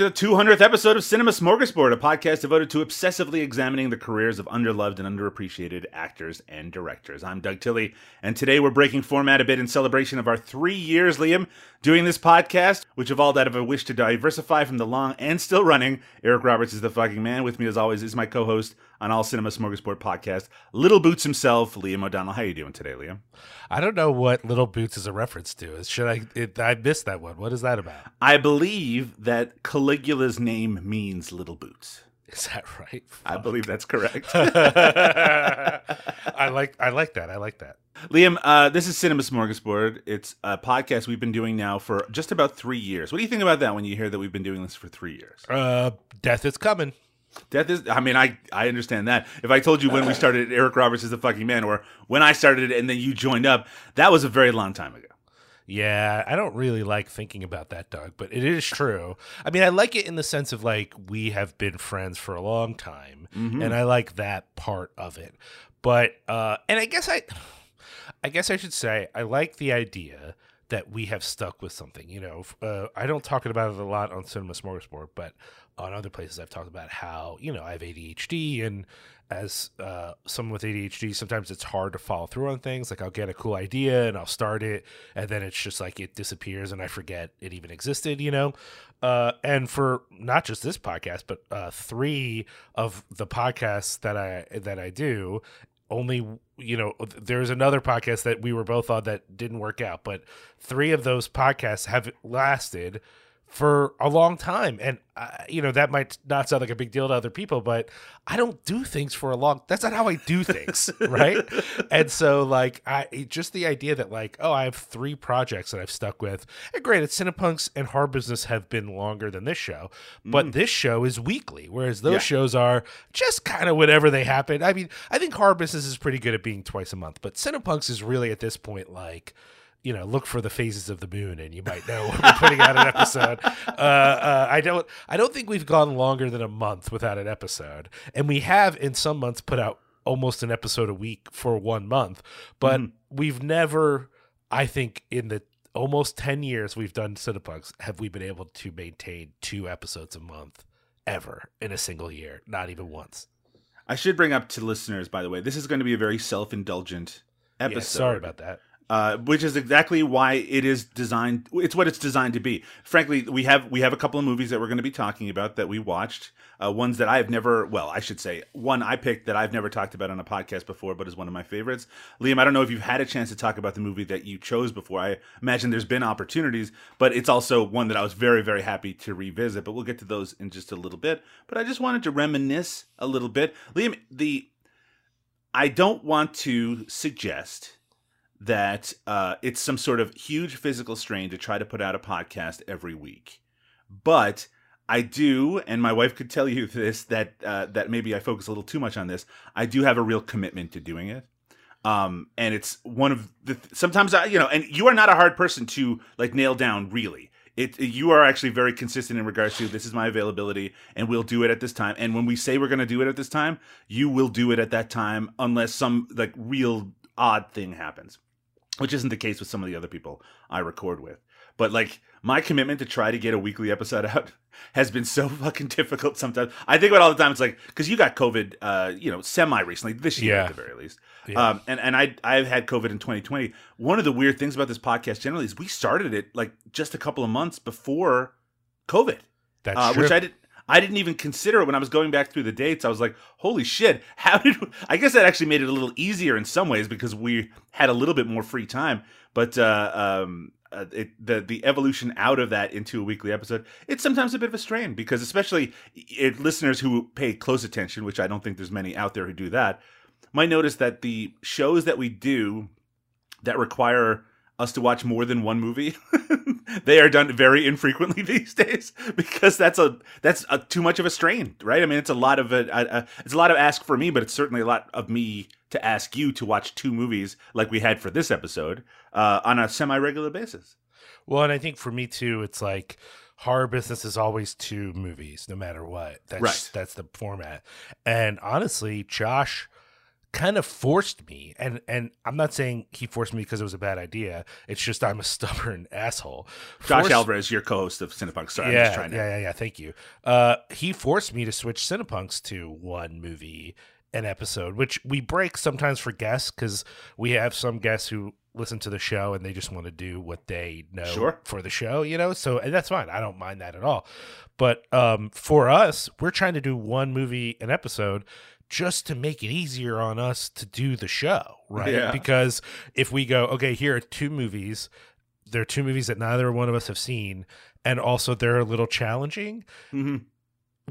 To the 200th episode of Cinema Smorgasbord, a podcast devoted to obsessively examining the careers of underloved and underappreciated actors and directors. I'm Doug Tilley, and today we're breaking format a bit in celebration of our three years, Liam, doing this podcast, which evolved out of a wish to diversify from the long and still running Eric Roberts is the fucking man. With me, as always, is my co-host on All Cinema Smorgasbord podcast, Little Boots himself, Liam O'Donnell. How are you doing today, Liam? I don't know what Little Boots is a reference to. Should I? It, I missed that one. What is that about? I believe that Caligula's name means Little Boots. Is that right? I believe that's correct. I like. I like that. I like that. Liam, uh, this is Cinema Smorgasbord. It's a podcast we've been doing now for just about three years. What do you think about that when you hear that we've been doing this for three years? Uh, death is coming. Death is. I mean, I I understand that. If I told you when we started, Eric Roberts is the fucking man, or when I started it and then you joined up, that was a very long time ago. Yeah, I don't really like thinking about that, Doug, but it is true. I mean, I like it in the sense of like we have been friends for a long time, Mm-hmm. and I like that part of it. But uh and I guess I I guess I should say I like the idea that we have stuck with something. You know, uh, I don't talk about it a lot on Cinema Smorgasbord, but on other places I've talked about how you know I have ADHD, and as uh, someone with ADHD, sometimes it's hard to follow through on things. Like I'll get a cool idea and I'll start it, and then it's just like it disappears, and I forget it even existed. You know, uh, and for not just this podcast, but uh, three of the podcasts that I that I do, only you know there's another podcast that we were both on that didn't work out but three of those podcasts have lasted for a long time. And uh, you know that might not sound like a big deal to other people but i don't do things for a long that's not how i do things right? And so like i just the idea that like oh i have three projects that i've stuck with. And granted cinepunks and horror business have been longer than this show but this show is weekly whereas those Yeah. shows are just kind of whenever they happen. I mean i think horror business is pretty good at being twice a month but cinepunks is really at this point like you know, look for the phases of the moon, and you might know when we're putting out an episode. Uh, uh, I don't, I don't think we've gone longer than a month without an episode, and we have in some months put out almost an episode a week for one month, but we've never, I think, in the almost ten years we've done Cinepunks, have we been able to maintain two episodes a month ever in a single year? Not even once. I should bring up to listeners, by the way, this is going to be a very self-indulgent episode. Yeah, sorry about that. Uh, which is exactly why it is designed. It's what it's designed to be. Frankly, we have we have a couple of movies that we're going to be talking about that we watched. Uh, ones that I have never, well, I should say, one I picked that I've never talked about on a podcast before, but is one of my favorites. Liam, I don't know if you've had a chance to talk about the movie that you chose before. I imagine there's been opportunities, but it's also one that I was very, very happy to revisit. But we'll get to those in just a little bit. But I just wanted to reminisce a little bit, Liam. The I don't want to suggest that uh, it's some sort of huge physical strain to try to put out a podcast every week. But I do, and my wife could tell you this that uh, that maybe I focus a little too much on this. I do have a real commitment to doing it, um, and it's one of the sometimes I you know, and you are not a hard person to like nail down really. It, you are actually very consistent in regards to this is my availability and we'll do it at this time and when we say we're going to do it at this time you will do it at that time unless some like real odd thing happens which isn't the case with some of the other people I record with. But like my commitment to try to get a weekly episode out has been so fucking difficult sometimes. I think about all the time. It's like because you got COVID, uh, you know, semi recently this year Yeah. at the very least. Yeah. Um, and and I I've had COVID in 2020. One of the weird things about this podcast generally is we started it like just a couple of months before COVID That's uh, true. which I did. I didn't even consider it when I was going back through the dates. I was like, "Holy shit! How did?" I guess that actually made it a little easier in some ways because we had a little bit more free time. But uh, um, uh, it, the the evolution out of that into a weekly episode, it's sometimes a bit of a strain because especially it, listeners who pay close attention, which I don't think there's many out there who do that, might notice that the shows that we do that require us to watch more than one movie they are done very infrequently these days because that's a that's a, too much of a strain right i mean it's a lot of a, a, a it's a lot of ask for me but it's certainly a lot of me to ask you to watch two movies like we had for this episode uh, on a semi-regular basis Well, and I think for me too, it's like horror business is always two movies, no matter what. That's Right. that's the format. And honestly, Josh kind of forced me and and i'm not saying he forced me because it was a bad idea it's just i'm a stubborn asshole Josh Forced- Alvarez, your co-host of Cinepunk. Sorry, I'm yeah, just trying to. yeah, yeah, yeah. Thank you. Uh, he forced me to switch Cinepunks to one movie an episode, which we break sometimes for guests because we have some guests who listen to the show and they just want to do what they know Sure. for the show, you know. So and that's fine. I don't mind that at all. But um, for us, we're trying to do one movie an episode. Just to make it easier on us to do the show, right? Yeah. Because if we go, okay, here are two movies, there are two movies that neither one of us have seen, and also they're a little challenging. Mhm.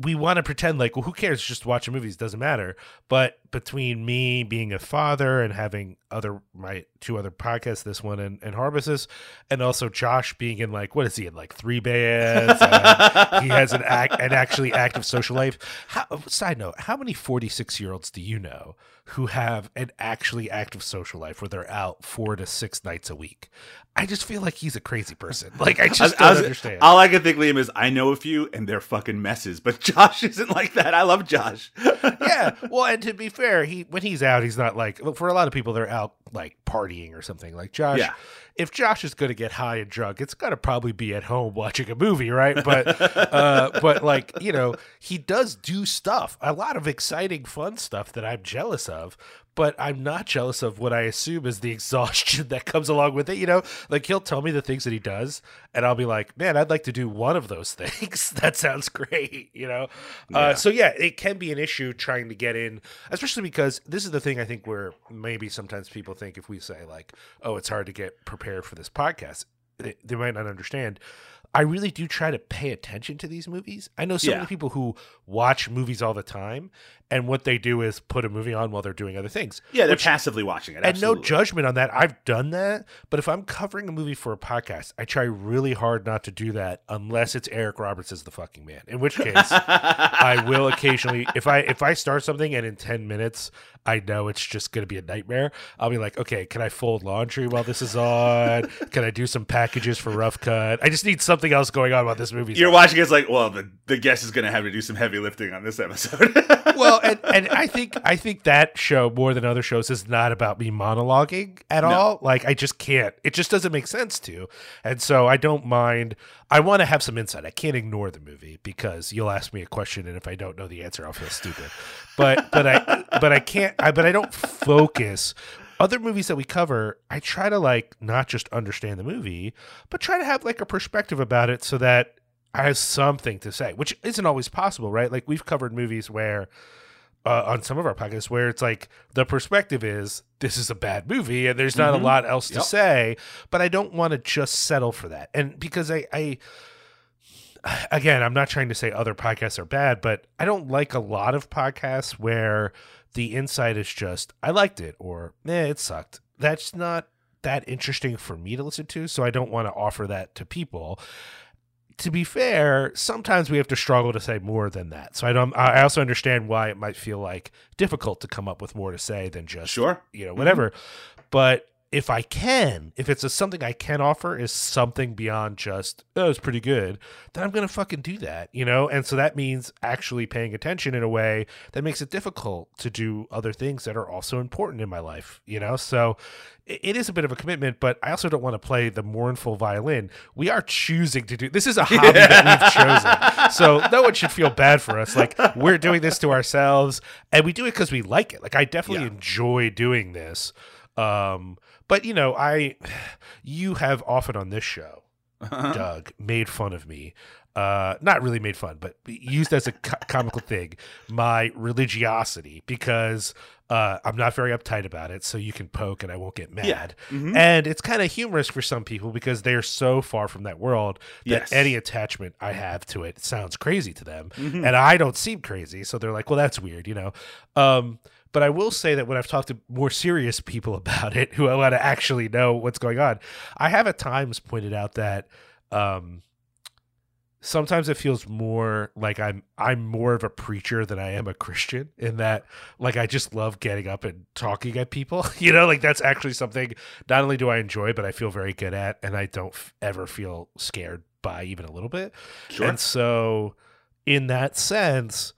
We want to pretend like, well, who cares? Just watching movies doesn't matter. But between me being a father and having other my two other podcasts, this one and, and Harvests, and also Josh being in like what is he in like three bands? and he has an act an actually active social life. How, side note: How many forty six year olds do you know who have an actually active social life where they're out four to six nights a week? I just feel like he's a crazy person. Like I just I- I don't was- understand. All I can think, Liam, is I know a few, and they're fucking messes. But Josh isn't like that. I love Josh. yeah. Well, and to be fair, he when he's out, he's not like for a lot of people they're out like partying or something. Like Josh, Yeah. if Josh is going to get high and drunk, it's got to probably be at home watching a movie, right? But uh but like, you know, he does do stuff, a lot of exciting fun stuff that I'm jealous of. But I'm not jealous of what I assume is the exhaustion that comes along with it. You know, like he'll tell me the things that he does, and I'll be like, "Man, I'd like to do one of those things. that sounds great." You know, Yeah. uh, so yeah, it can be an issue trying to get in, especially because this is the thing I think where maybe sometimes people think if we say like, "Oh, it's hard to get prepared for this podcast," they, they might not understand. I really do try to pay attention to these movies. I know so Yeah. many people who watch movies all the time, and what they do is put a movie on while they're doing other things. Yeah, they're Which- passively watching it. and no judgment on that. I've done that, but if I'm covering a movie for a podcast, I try really hard not to do that unless it's Eric Roberts as the fucking man. In which case, I will occasionally if I if I start something and in 10 minutes I know it's just going to be a nightmare, I'll be like, "Okay, can I fold laundry while this is on? can I do some packages for rough cut? I just need something else going on while this movie. You're on." watching. It's like, well, the, the guest is going to have to do some heavy lifting on this episode. well, and, and I think I think that show more than other shows is not about me monologuing at No. all. Like I just can't. It just doesn't make sense to. And so I don't mind. I want to have some insight. I can't ignore the movie because you'll ask me a question, and if I don't know the answer, I'll feel stupid. But but I but I can't. I, but I don't focus. Other movies that we cover, I try to like not just understand the movie, but try to have like a perspective about it so that I have something to say, which isn't always possible, right? Like we've covered movies where uh, on some of our podcasts where it's like the perspective is this is a bad movie and there's not Mhm. a lot else to say, but I don't want to just settle for that. And because I, I again, I'm not trying to say other podcasts are bad, but I don't like a lot of podcasts where the insight is just I liked it or eh, it sucked. That's not that interesting for me to listen to, so I don't want to offer that to people. To be fair, sometimes we have to struggle to say more than that. So I don't. I also understand why it might feel like difficult to come up with more to say than just sure. you know whatever. But if I can, if it's a, something I can offer is something beyond just oh it's pretty good, then I'm gonna fucking do that, you know. And so that means actually paying attention in a way that makes it difficult to do other things that are also important in my life, you know. So it, it is a bit of a commitment, but I also don't want to play the mournful violin. We are choosing to do this is a hobby that we've chosen, so no one should feel bad for us. Like we're doing this to ourselves, and we do it because we like it. Like I definitely Yeah. enjoy doing this. Um, but you know, I, you have often on this show, Doug, made fun of me. Uh, not really made fun, but used as a co- comical thing, my religiosity because uh, I'm not very uptight about it. So you can poke and I won't get mad. Yeah. Mhm. And it's kind of humorous for some people because they're so far from that world that Yes. any attachment I have to it sounds crazy to them. Mhm. And I don't seem crazy. So they're like, well, that's weird, you know? Um, but I will say that when I've talked to more serious people about it who I want to actually know what's going on, I have at times pointed out that um, sometimes it feels more like I'm I'm more of a preacher than I am a Christian in that like I just love getting up and talking at people. You know, like that's actually something not only do I enjoy, but I feel very good at, and I don't f- ever feel scared by even a little bit. Sure. And so, in that sense,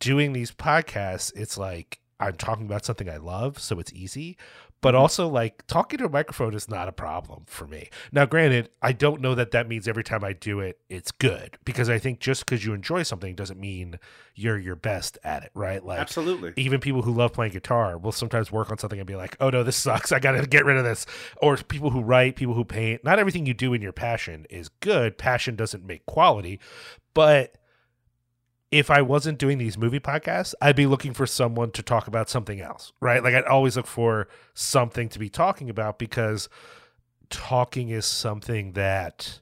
doing these podcasts, it's like I'm talking about something I love, so it's easy. But mm-hmm. also, like talking to a microphone is not a problem for me. Now, granted, I don't know that that means every time I do it, it's good because I think just because you enjoy something doesn't mean you're your best at it, right? Like, Absolutely. even people who love playing guitar will sometimes work on something and be like, "Oh no, this sucks. I got to get rid of this." Or people who write, people who paint. Not everything you do in your passion is good. Passion doesn't make quality, but if I wasn't doing these movie podcasts, I'd be looking for someone to talk about something else, right? Like I'd always look for something to be talking about because talking is something that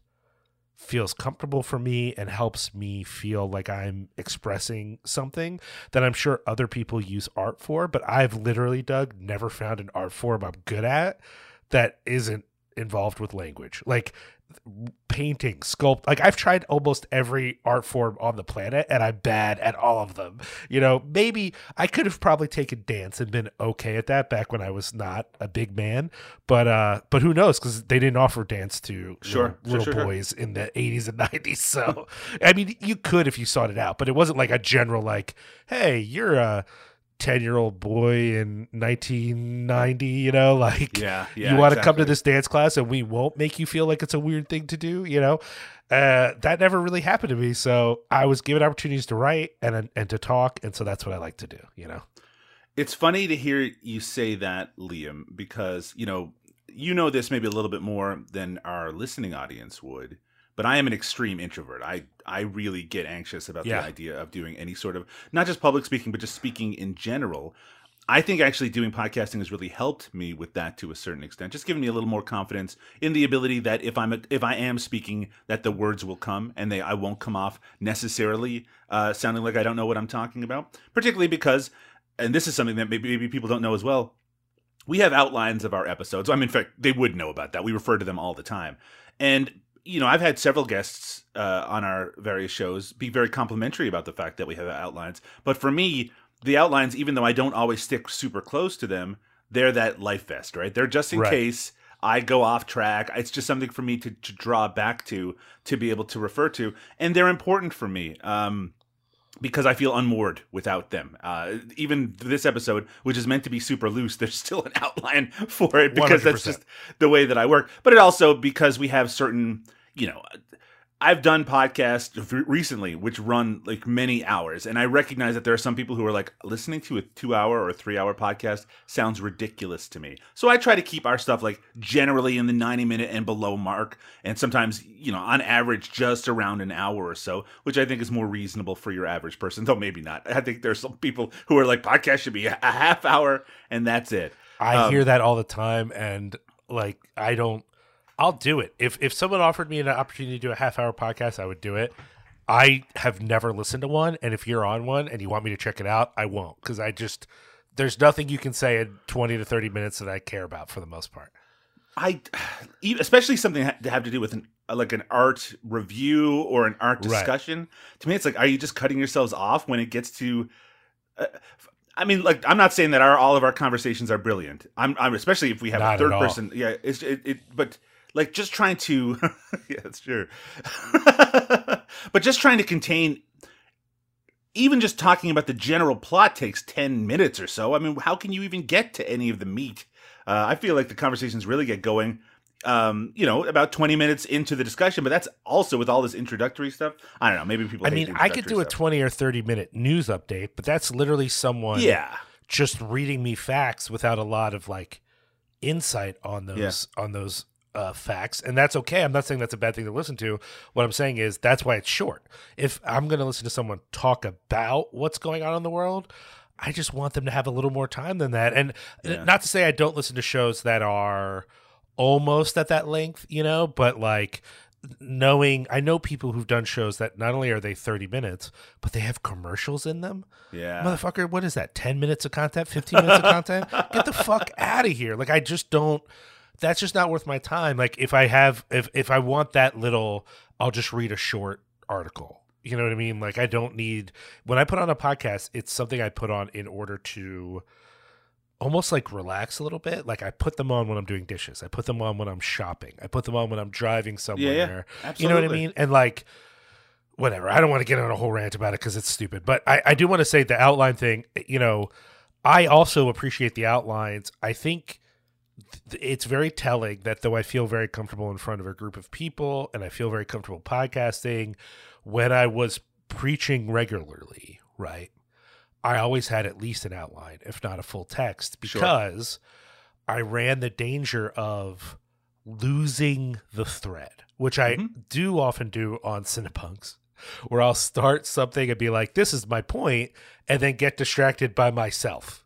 feels comfortable for me and helps me feel like I'm expressing something that I'm sure other people use art for, but I've literally Doug never found an art form I'm good at that isn't involved with language. Like painting, sculpt. Like I've tried almost every art form on the planet and I'm bad at all of them. You know, maybe I could have probably taken dance and been okay at that back when I was not a big man, but uh but who knows cuz they didn't offer dance to Sure, little, little sure, sure, boys in the 80s and 90s. So I mean, you could if you sought it out, but it wasn't like a general like, "Hey, you're a 10 year old boy in 1990 you know like Yeah, yeah. you want to come to this dance class and we won't make you feel like it's a weird thing to do you know uh, that never really happened to me so i was given opportunities to write and and to talk and so that's what i like to do you know It's funny to hear you say that, Liam, because you know you know this maybe a little bit more than our listening audience would. But I am an extreme introvert. I I really get anxious about Yeah. the idea of doing any sort of not just public speaking, but just speaking in general. I think actually doing podcasting has really helped me with that to a certain extent, just giving me a little more confidence in the ability that if I'm a, if I am speaking, that the words will come and they I won't come off necessarily uh, sounding like I don't know what I'm talking about. Particularly because, and this is something that maybe, maybe people don't know as well. We have outlines of our episodes. I mean, in fact, they would know about that. We refer to them all the time, and you know, I've had several guests uh, on our various shows be very complimentary about the fact that we have outlines. But for me, the outlines, even though I don't always stick super close to them, they're that life vest, right? They're just in Right. case I go off track. It's just something for me to, to draw back to, to be able to refer to. And they're important for me. Um, because I feel unmoored without them. Uh, even this episode, which is meant to be super loose, there's still an outline for it because that's 100%. just the way that I work. But it also because we have certain, you know, I've done podcasts recently which run like many hours, and I recognize that there are some people who are like listening to a two-hour or three-hour podcast sounds ridiculous to me. So I try to keep our stuff like generally in the ninety-minute and below mark, and sometimes you know on average just around an hour or so, which I think is more reasonable for your average person. Though maybe not. I think there's some people who are like podcast should be a half hour and that's it. i Um, hear that all the time and like i don't i'll do it if if someone offered me an opportunity to do a half hour podcast i would do it i have never listened to one and if you're on one and you want me to check it out i won't because i just there's nothing you can say in 20 to 30 minutes that i care about for the most part I, especially something to have to do with an like an art review or an art Right. discussion. To me, it's like, are you just cutting yourselves off when it gets to? Uh, I mean, like, I'm not saying that our all of our conversations are brilliant. I'm, I'm especially if we have Not a third person. Yeah, it's it, it but like just trying to, yeah, that's true. but just trying to contain. Even just talking about the general plot takes 10 minutes or so. I mean, how can you even get to any of the meat? Uh, I feel like the conversations really get going, um, you know, about 20 minutes into the discussion, but that's also with all this introductory stuff. I don't know. Maybe people. i mean i could do a 20 or 30 minute news update but that's literally someone. Yeah. just reading me facts without a lot of like insight on those on those uh, facts, and that's okay. I'm not saying that's a bad thing to listen to. What I'm saying is that's why it's short. If I'm going to listen to someone talk about what's going on in the world, I just want them to have a little more time than that. And uh, Yeah. not to say I don't listen to shows that are almost at that length, you know, but like knowing I know people who've done shows that not only are they 30 minutes, but they have commercials in them. Yeah. Motherfucker, what is that? 10 minutes of content? 15 minutes of content? Get the fuck out of here. Like I just don't that's just not worth my time. Like if I have if if I want that little, I'll just read a short article. You know what I mean? Like I don't need when I put on a podcast, it's something I put on in order to almost like relax a little bit. Like I put them on when I'm doing dishes. I put them on when I'm shopping. I put them on when I'm driving somewhere. yeah. You know what I mean? And like, whatever. I don't want to get on a whole rant about it because it's stupid. But I, I do want to say the outline thing. You know, I also appreciate the outlines. I think th- it's very telling that though I feel very comfortable in front of a group of people and I feel very comfortable podcasting, when I was preaching regularly, right? I always had at least an outline, if not a full text, because sure. I ran the danger of losing the thread, which I mm-hmm. do often do on Cinepunks where I'll start something and be like, this is my point, and then get distracted by myself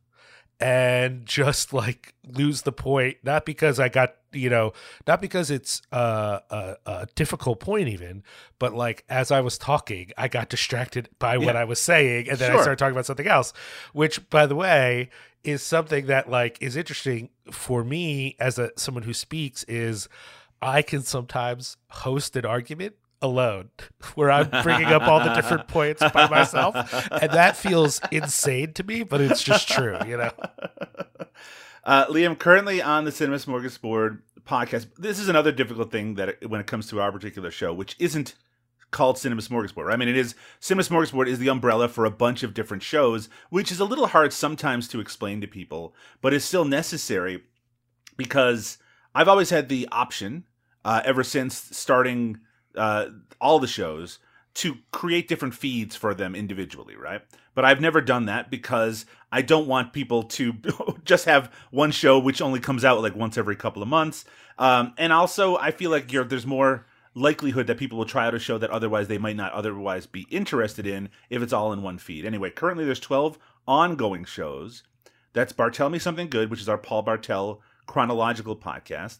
and just like lose the point, not because I got, you know, not because it's a, a, a difficult point even, but like as I was talking, I got distracted by yeah. what I was saying, and then sure. I started talking about something else, which, by the way, is something that like is interesting for me as a someone who speaks is I can sometimes host an argument alone where I'm bringing up all the different points by myself. And that feels insane to me, but it's just true, you know? Uh, Liam, currently on the Cinema Smorgasbord podcast, this is another difficult thing that when it comes to our particular show, which isn't called Cinema Smorgasbord. I mean, it is Cinema Smorgasbord is the umbrella for a bunch of different shows, which is a little hard sometimes to explain to people, but is still necessary because I've always had the option uh, ever since starting uh, all the shows to create different feeds for them individually, right? But I've never done that because I don't want people to just have one show which only comes out like once every couple of months. Um, and also, I feel like there's more likelihood that people will try out a show that otherwise they might not otherwise be interested in if it's all in one feed. Anyway, currently there's 12 ongoing shows. That's Bartel Me Something Good, which is our Paul Bartel chronological podcast.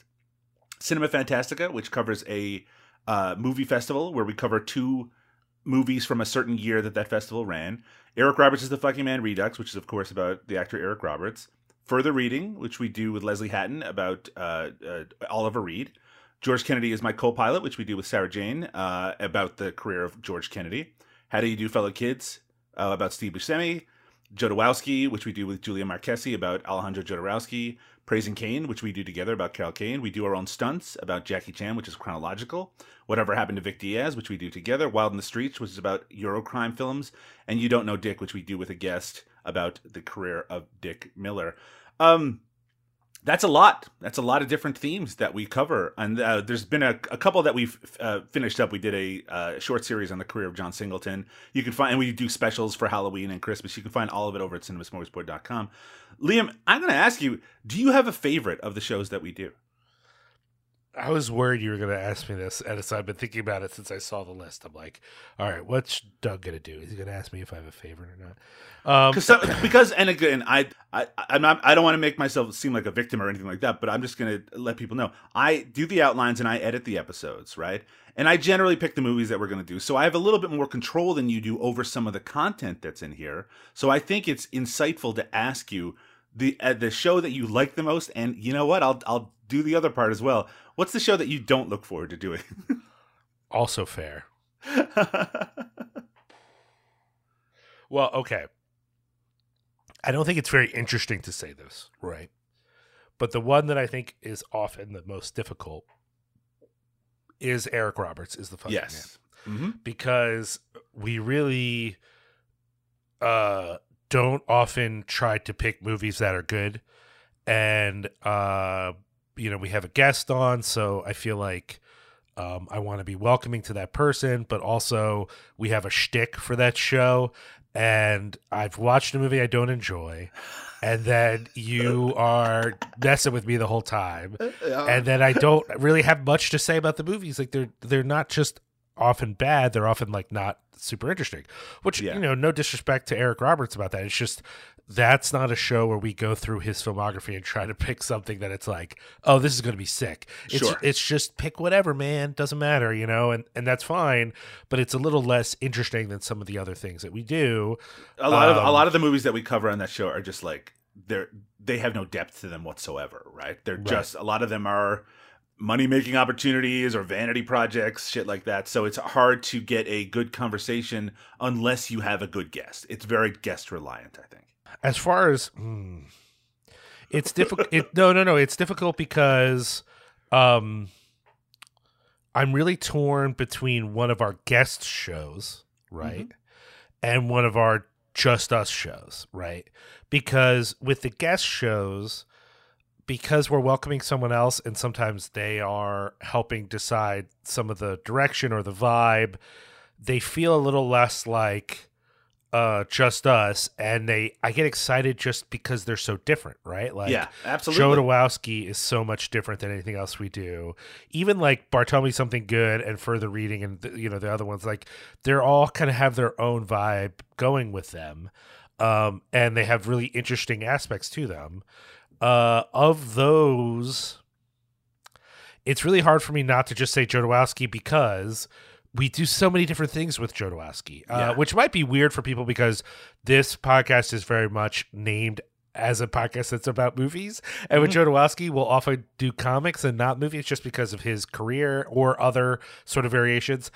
Cinema Fantastica, which covers a uh, movie festival where we cover two movies from a certain year that that festival ran. Eric Roberts is the Fucking Man Redux, which is of course about the actor Eric Roberts. Further Reeding, which we do with Leslie Hatton about uh, uh, Oliver Reed. George Kennedy is my co-pilot, which we do with Sarah Jane uh, about the career of George Kennedy. How do you do, fellow kids? Uh, about Steve Buscemi. Jodorowsky, which we do with Julia Marquesi about Alejandro Jodorowsky. Praising Kane, which we do together about Carol Kane. We do our own stunts about Jackie Chan, which is chronological. Whatever Happened to Vic Diaz, which we do together. Wild in the Streets, which is about Eurocrime films. And You Don't Know Dick, which we do with a guest about the career of Dick Miller. Um, that's a lot. That's a lot of different themes that we cover, and uh, there's been a, a, couple that we've uh, finished up. We did a uh, short series on the career of John Singleton. You can find, and we do specials for Halloween and Christmas. You can find all of it over at cinemasmorgasbord.com. Liam, I'm going to ask you: Do you have a favorite of the shows that we do? I was worried you were going to ask me this, and so I've been thinking about it since I saw the list. I'm like, all right, what's Doug going to do? Is he going to ask me if I have a favorite or not? Um, some, because, and again, I, I, I'm not, I don't want to make myself seem like a victim or anything like that, but I'm just going to let people know I do the outlines and I edit the episodes, right? And I generally pick the movies that we're going to do, so I have a little bit more control than you do over some of the content that's in here. So I think it's insightful to ask you the uh, the show that you like the most, and you know what? I'll I'll do the other part as well. What's the show that you don't look forward to doing? also fair. well, okay. I don't think it's very interesting to say this, right? But the one that I think is often the most difficult is Eric Roberts is the fucking yes. man. Mm-hmm. Because we really uh don't often try to pick movies that are good. And uh you know, we have a guest on, so I feel like um, I want to be welcoming to that person, but also we have a shtick for that show. And I've watched a movie I don't enjoy, and then you are messing with me the whole time, and then I don't really have much to say about the movies. Like they're they're not just often bad; they're often like not super interesting. Which yeah. you know, no disrespect to Eric Roberts about that. It's just that's not a show where we go through his filmography and try to pick something that it's like, oh, this is going to be sick. It's sure. it's just pick whatever, man. Doesn't matter, you know, and and that's fine. But it's a little less interesting than some of the other things that we do. A lot um, of a lot of the movies that we cover on that show are just like they're they have no depth to them whatsoever, right? They're right. just a lot of them are money making opportunities or vanity projects, shit like that. So it's hard to get a good conversation unless you have a good guest. It's very guest reliant, I think as far as hmm, it's difficult it, no no no it's difficult because um i'm really torn between one of our guest shows right mm-hmm. and one of our just us shows, right? Because with the guest shows, because we're welcoming someone else and sometimes they are helping decide some of the direction or the vibe, they feel a little less like uh just us and they I get excited just because they're so different, right? Like yeah, absolutely. Jodorowsky is so much different than anything else we do. Even like Bartel Me Something Good and Further Reeding and you know the other ones like they're all kind of have their own vibe going with them. Um and they have really interesting aspects to them. Uh of those it's really hard for me not to just say Jodorowsky because we do so many different things with Jodorowsky, uh, which might be weird for people because this podcast is very much named as a podcast that's about movies. And with Jodorowsky, we'll often do comics and not movies just because of his career or other sort of variations.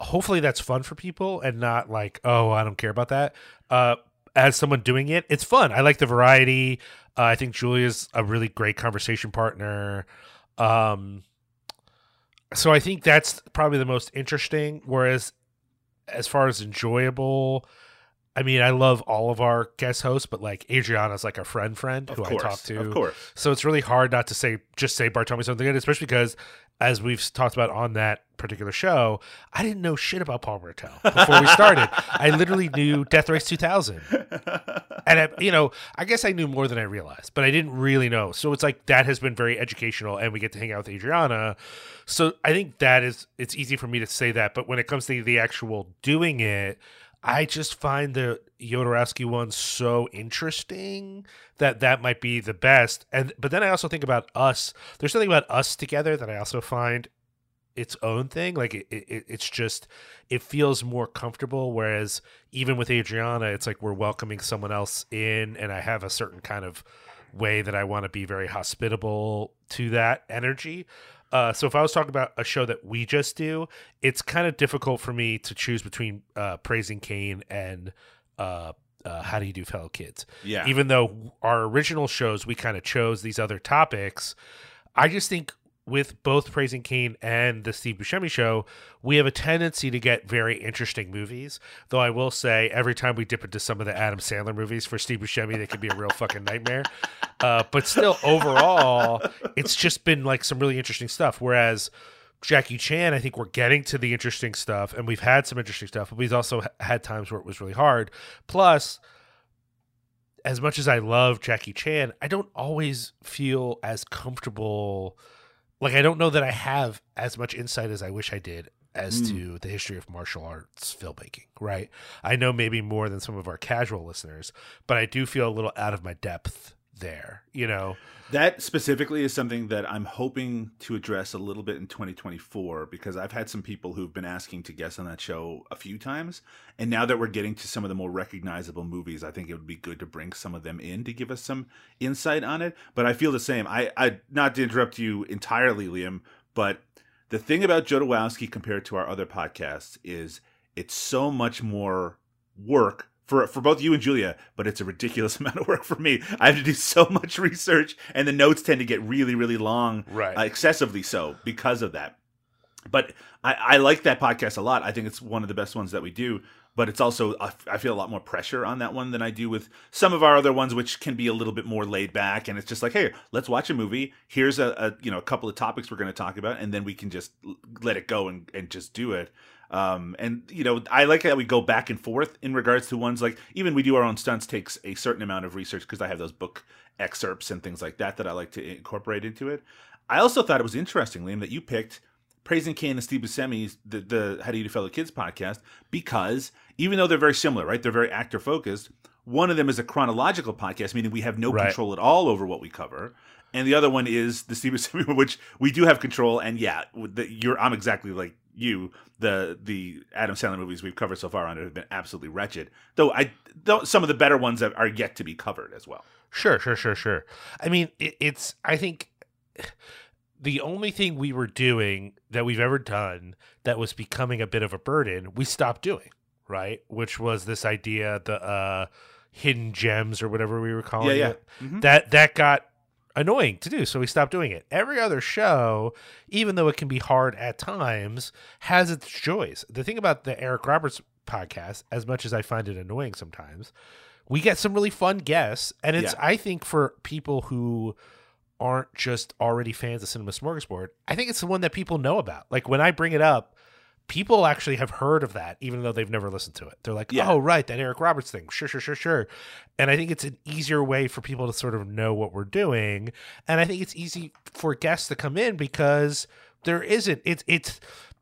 Hopefully, that's fun for people and not like, oh, I don't care about that. Uh, as someone doing it, it's fun. I like the variety. Uh, I think Julia's a really great conversation partner. Um, so I think that's probably the most interesting. Whereas, as far as enjoyable, I mean, I love all of our guest hosts, but like Adriana's like a friend friend Of who course, I talk to. of course. So it's really hard not to say just say Bartel Me something good, especially because as we've talked about on that particular show, I didn't know shit about Paul Bartel before we started. I literally knew Death Race 2000 and I, you know, I guess I knew more than I realized, but I didn't really know. So it's like that has been very educational, and we get to hang out with Adriana. So I think that is it's easy for me to say that, but when it comes to the actual doing it, I just find the Jodorowsky one so interesting that that might be the best. And but then I also think about us. There's something about us together that I also find its own thing. Like it, it, it's just it feels more comfortable. Whereas even with Adriana, it's like we're welcoming someone else in, and I have a certain kind of way that I want to be very hospitable to that energy. Uh, so if I was talking about a show that we just do, it's kind of difficult for me to choose between uh, praising Kane and uh, uh, how do you do fellow kids. Yeah. Even though our original shows we kind of chose these other topics, I just think with both praising Kane and the Steve Buscemi show, we have a tendency to get very interesting movies. Though I will say, every time we dip into some of the Adam Sandler movies for Steve Buscemi, they can be a real fucking nightmare. Uh, but still, overall, it's just been like some really interesting stuff. Whereas Jackie Chan, I think we're getting to the interesting stuff, and we've had some interesting stuff, but we've also had times where it was really hard. Plus, as much as I love Jackie Chan, I don't always feel as comfortable. Like, I don't know that I have as much insight as I wish I did as hmm. to the history of martial arts filmmaking, right? I know maybe more than some of our casual listeners, but I do feel a little out of my depth there, you know? That specifically is something that I'm hoping to address a little bit in 2024 because I've had some people who've been asking to guest on that show a few times. And now that we're getting to some of the more recognizable movies, I think it would be good to bring some of them in to give us some insight on it. But I feel the same. I, I not to interrupt you entirely, Liam, but the thing about Jodorowsky compared to our other podcasts is it's so much more work for for both you and Julia, but it's a ridiculous amount of work for me. I have to do so much research, and the notes tend to get really, really long, Right. uh, excessively so because of that. But I, I like that podcast a lot. I think it's one of the best ones that we do. But it's also I feel a lot more pressure on that one than I do with some of our other ones, which can be a little bit more laid back. And it's just like, hey, let's watch a movie. Here's a, a you know a couple of topics we're going to talk about, and then we can just l- let it go and, and just do it. Um, and you know, I like that we go back and forth in regards to ones like even we do our own stunts takes a certain amount of research because I have those book excerpts and things like that that I like to incorporate into it. I also thought it was interesting, Liam, that you picked praising Kane and Steve Buscemi's the, the How Do You Do Fellow Kids podcast because even though they're very similar, right? They're very actor focused. One of them is a chronological podcast, meaning we have no Right. control at all over what we cover. And the other one is the Steve Buscemi, which we do have control. And yeah, the, you're I'm exactly like you. The the Adam Sandler movies we've covered so far on it have been absolutely wretched. Though I though some of the better ones are yet to be covered as well. Sure, sure, sure, sure. I mean, it, it's. I think the only thing we were doing that we've ever done that was becoming a bit of a burden, we stopped doing. Right, which was this idea the uh, hidden gems or whatever we were calling Yeah, yeah. it. Mhm. That that got annoying to do, so we stopped doing it. Every other show, even though it can be hard at times, has its joys. The thing about the Eric Roberts podcast, as much as I find it annoying sometimes, we get some really fun guests, and it's Yeah. I think for people who aren't just already fans of Cinema Smorgasbord, I think it's the one that people know about. Like when I bring it up, people actually have heard of that, even though they've never listened to it. They're like, Yeah. "Oh, right, that Eric Roberts thing. Sure, sure, sure, sure." And I think it's an easier way for people to sort of know what we're doing, and I think it's easy for guests to come in because there isn't. It's it's.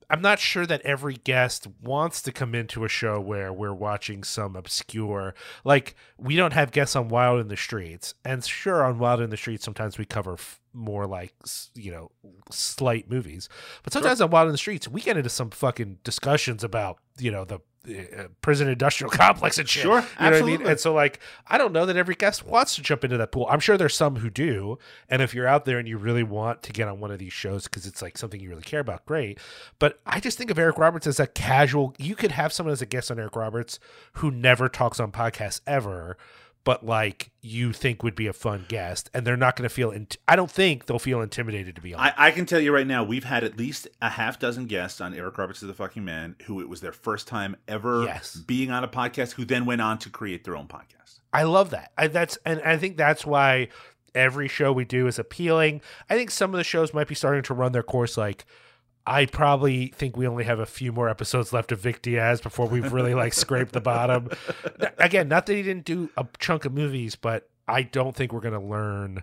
I'm not sure that every guest wants to come into a show where we're watching some obscure like we don't have guests on Wild in the Streets. And sure on Wild in the Streets sometimes we cover f- more like you know slight movies. But sometimes on Wild in the Streets we get into some fucking discussions about, you know, the uh, prison industrial complex and shit. Sure, you know what I mean? absolutely. And so like I don't know that every guest wants to jump into that pool. I'm sure there's some who do. And if you're out there and you really want to get on one of these shows because it's like something you really care about, great. But I just think of Eric Roberts as a casual. You could have someone as a guest on Eric Roberts who never talks on podcasts ever, but like you think would be a fun guest, and they're not going to feel. Int- I don't think they'll feel intimidated to be on. I, I can tell you right now, we've had at least a half dozen guests on Eric Roberts is the fucking man who it was their first time ever Yes. being on a podcast, who then went on to create their own podcast. I love that. I, that's and I think that's why every show we do is appealing. I think some of the shows might be starting to run their course. Like I probably think we only have a few more episodes left of Vic Diaz before we've really like scraped the bottom. Again, not that he didn't do a chunk of movies, but I don't think we're going to learn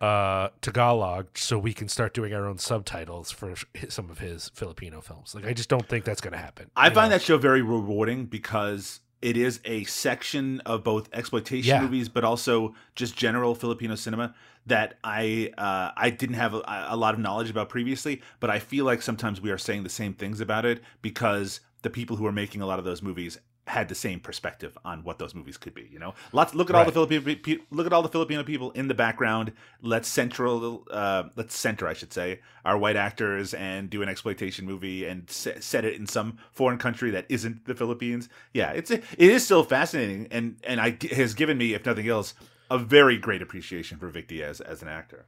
uh Tagalog so we can start doing our own subtitles for some of his Filipino films. Like I just don't think that's going to happen. I find know? that show very rewarding because it is a section of both exploitation Yeah. movies, but also just general Filipino cinema that I uh, I didn't have a, a lot of knowledge about previously. But I feel like sometimes we are saying the same things about it because the people who are making a lot of those movies had the same perspective on what those movies could be. You know, lots look at all the Right. Filipino look at all the Filipino people in the background. Let's central uh, let's center, I should say, our white actors and do an exploitation movie and se- set it in some foreign country that isn't the Philippines. Yeah, it's it is still fascinating and and I has given me, if nothing else, a very great appreciation for Vic Diaz as an actor.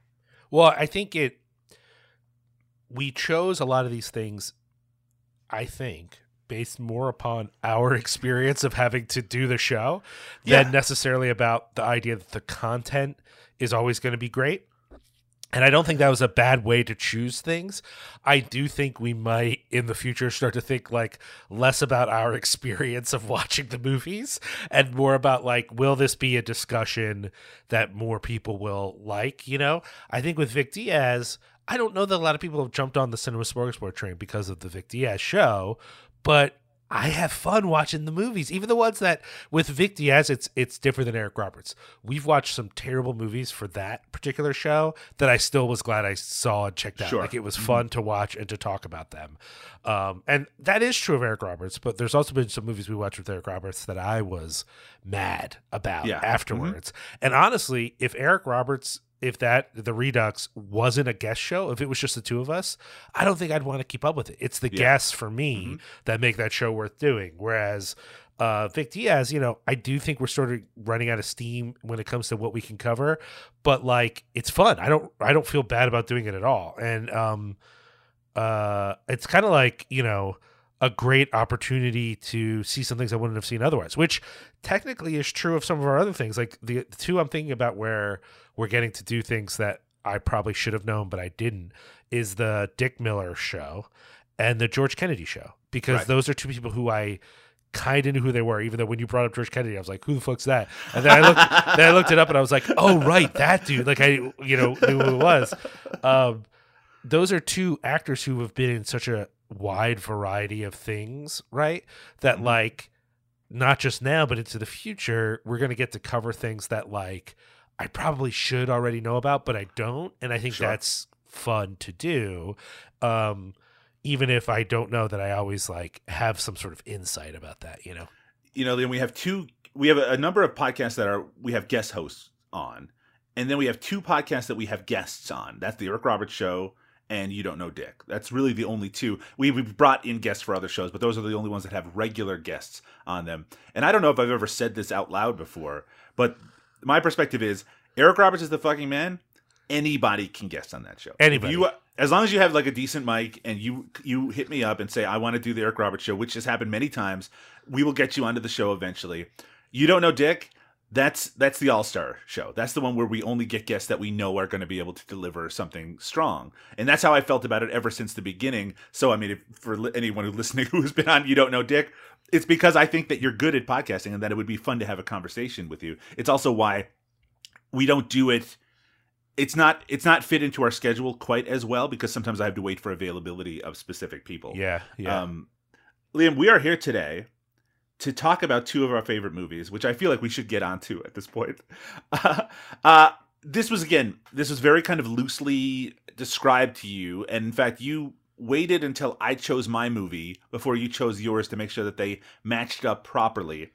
Well, I think it. We chose a lot of these things, I think, based more upon our experience of having to do the show Yeah. than necessarily about the idea that the content is always going to be great. And I don't think that was a bad way to choose things. I do think we might in the future start to think like less about our experience of watching the movies and more about like, will this be a discussion that more people will like? You know, I think with Vic Diaz, I don't know that a lot of people have jumped on the Cinema Smorgasbord train because of the Vic Diaz show, but I have fun watching the movies, even the ones that with Vic Diaz, it's it's different than Eric Roberts. We've watched some terrible movies for that particular show that I still was glad I saw and checked out. Sure. Like it was fun to watch and to talk about them. Um, and that is true of Eric Roberts, but there's also been some movies we watched with Eric Roberts that I was mad about Yeah. afterwards. And honestly, if Eric Roberts if that the Redux wasn't a guest show, if it was just the two of us, I don't think I'd want to keep up with it. It's the Yeah. guests for me that make that show worth doing. Whereas uh, Vic Diaz, you know, I do think we're sort of running out of steam when it comes to what we can cover, but like it's fun. I don't I don't feel bad about doing it at all. And um uh it's kind of like, you know, a great opportunity to see some things I wouldn't have seen otherwise, which technically is true of some of our other things. Like the, the two I'm thinking about where we're getting to do things that I probably should have known, but I didn't, is the Dick Miller show and the George Kennedy show, because Right. those are two people who I kind of knew who they were, even though when you brought up George Kennedy, I was like, who the fuck's that? And then I looked, then I looked it up and I was like, oh, right, that dude. Like I, you know, knew who it was. Um, those are two actors who have been in such a wide variety of things, right? That Mhm. like not just now, but into the future, we're gonna get to cover things that like I probably should already know about, but I don't. And I think Sure. that's fun to do. Um, even if I don't know that I always like have some sort of insight about that, you know? you know, then we have two. We have a, a number of podcasts that are we have guest hosts on, and then we have two podcasts that we have guests on. That's the Eric Roberts Show and You Don't Know Dick. That's really the only two. We, we've brought in guests for other shows, but those are the only ones that have regular guests on them. And I don't know if I've ever said this out loud before, but my perspective is Eric Roberts is the fucking man. anybody can guest on that show. Anybody. You, as long as you have like a decent mic and you you hit me up and say I want to do the Eric Roberts show, which has happened many times, we will get you onto the show eventually. You don't know Dick? That's that's the All Star show. That's the one where we only get guests that we know are going to be able to deliver something strong, and that's how I felt about it ever since the beginning. So I mean, if, for anyone who's listening who has been on, you don't know Dick. It's because I think that you're good at podcasting and that it would be fun to have a conversation with you. It's also why we don't do it it's not it's not fit into our schedule quite as well because sometimes I have to wait for availability of specific people. Yeah, yeah. Um, Liam, we are here today to talk about two of our favorite movies, which I feel like we should get onto at this point. Uh, uh, this was again, this was very kind of loosely described to you, and in fact, you waited until I chose my movie before you chose yours to make sure that they matched up properly.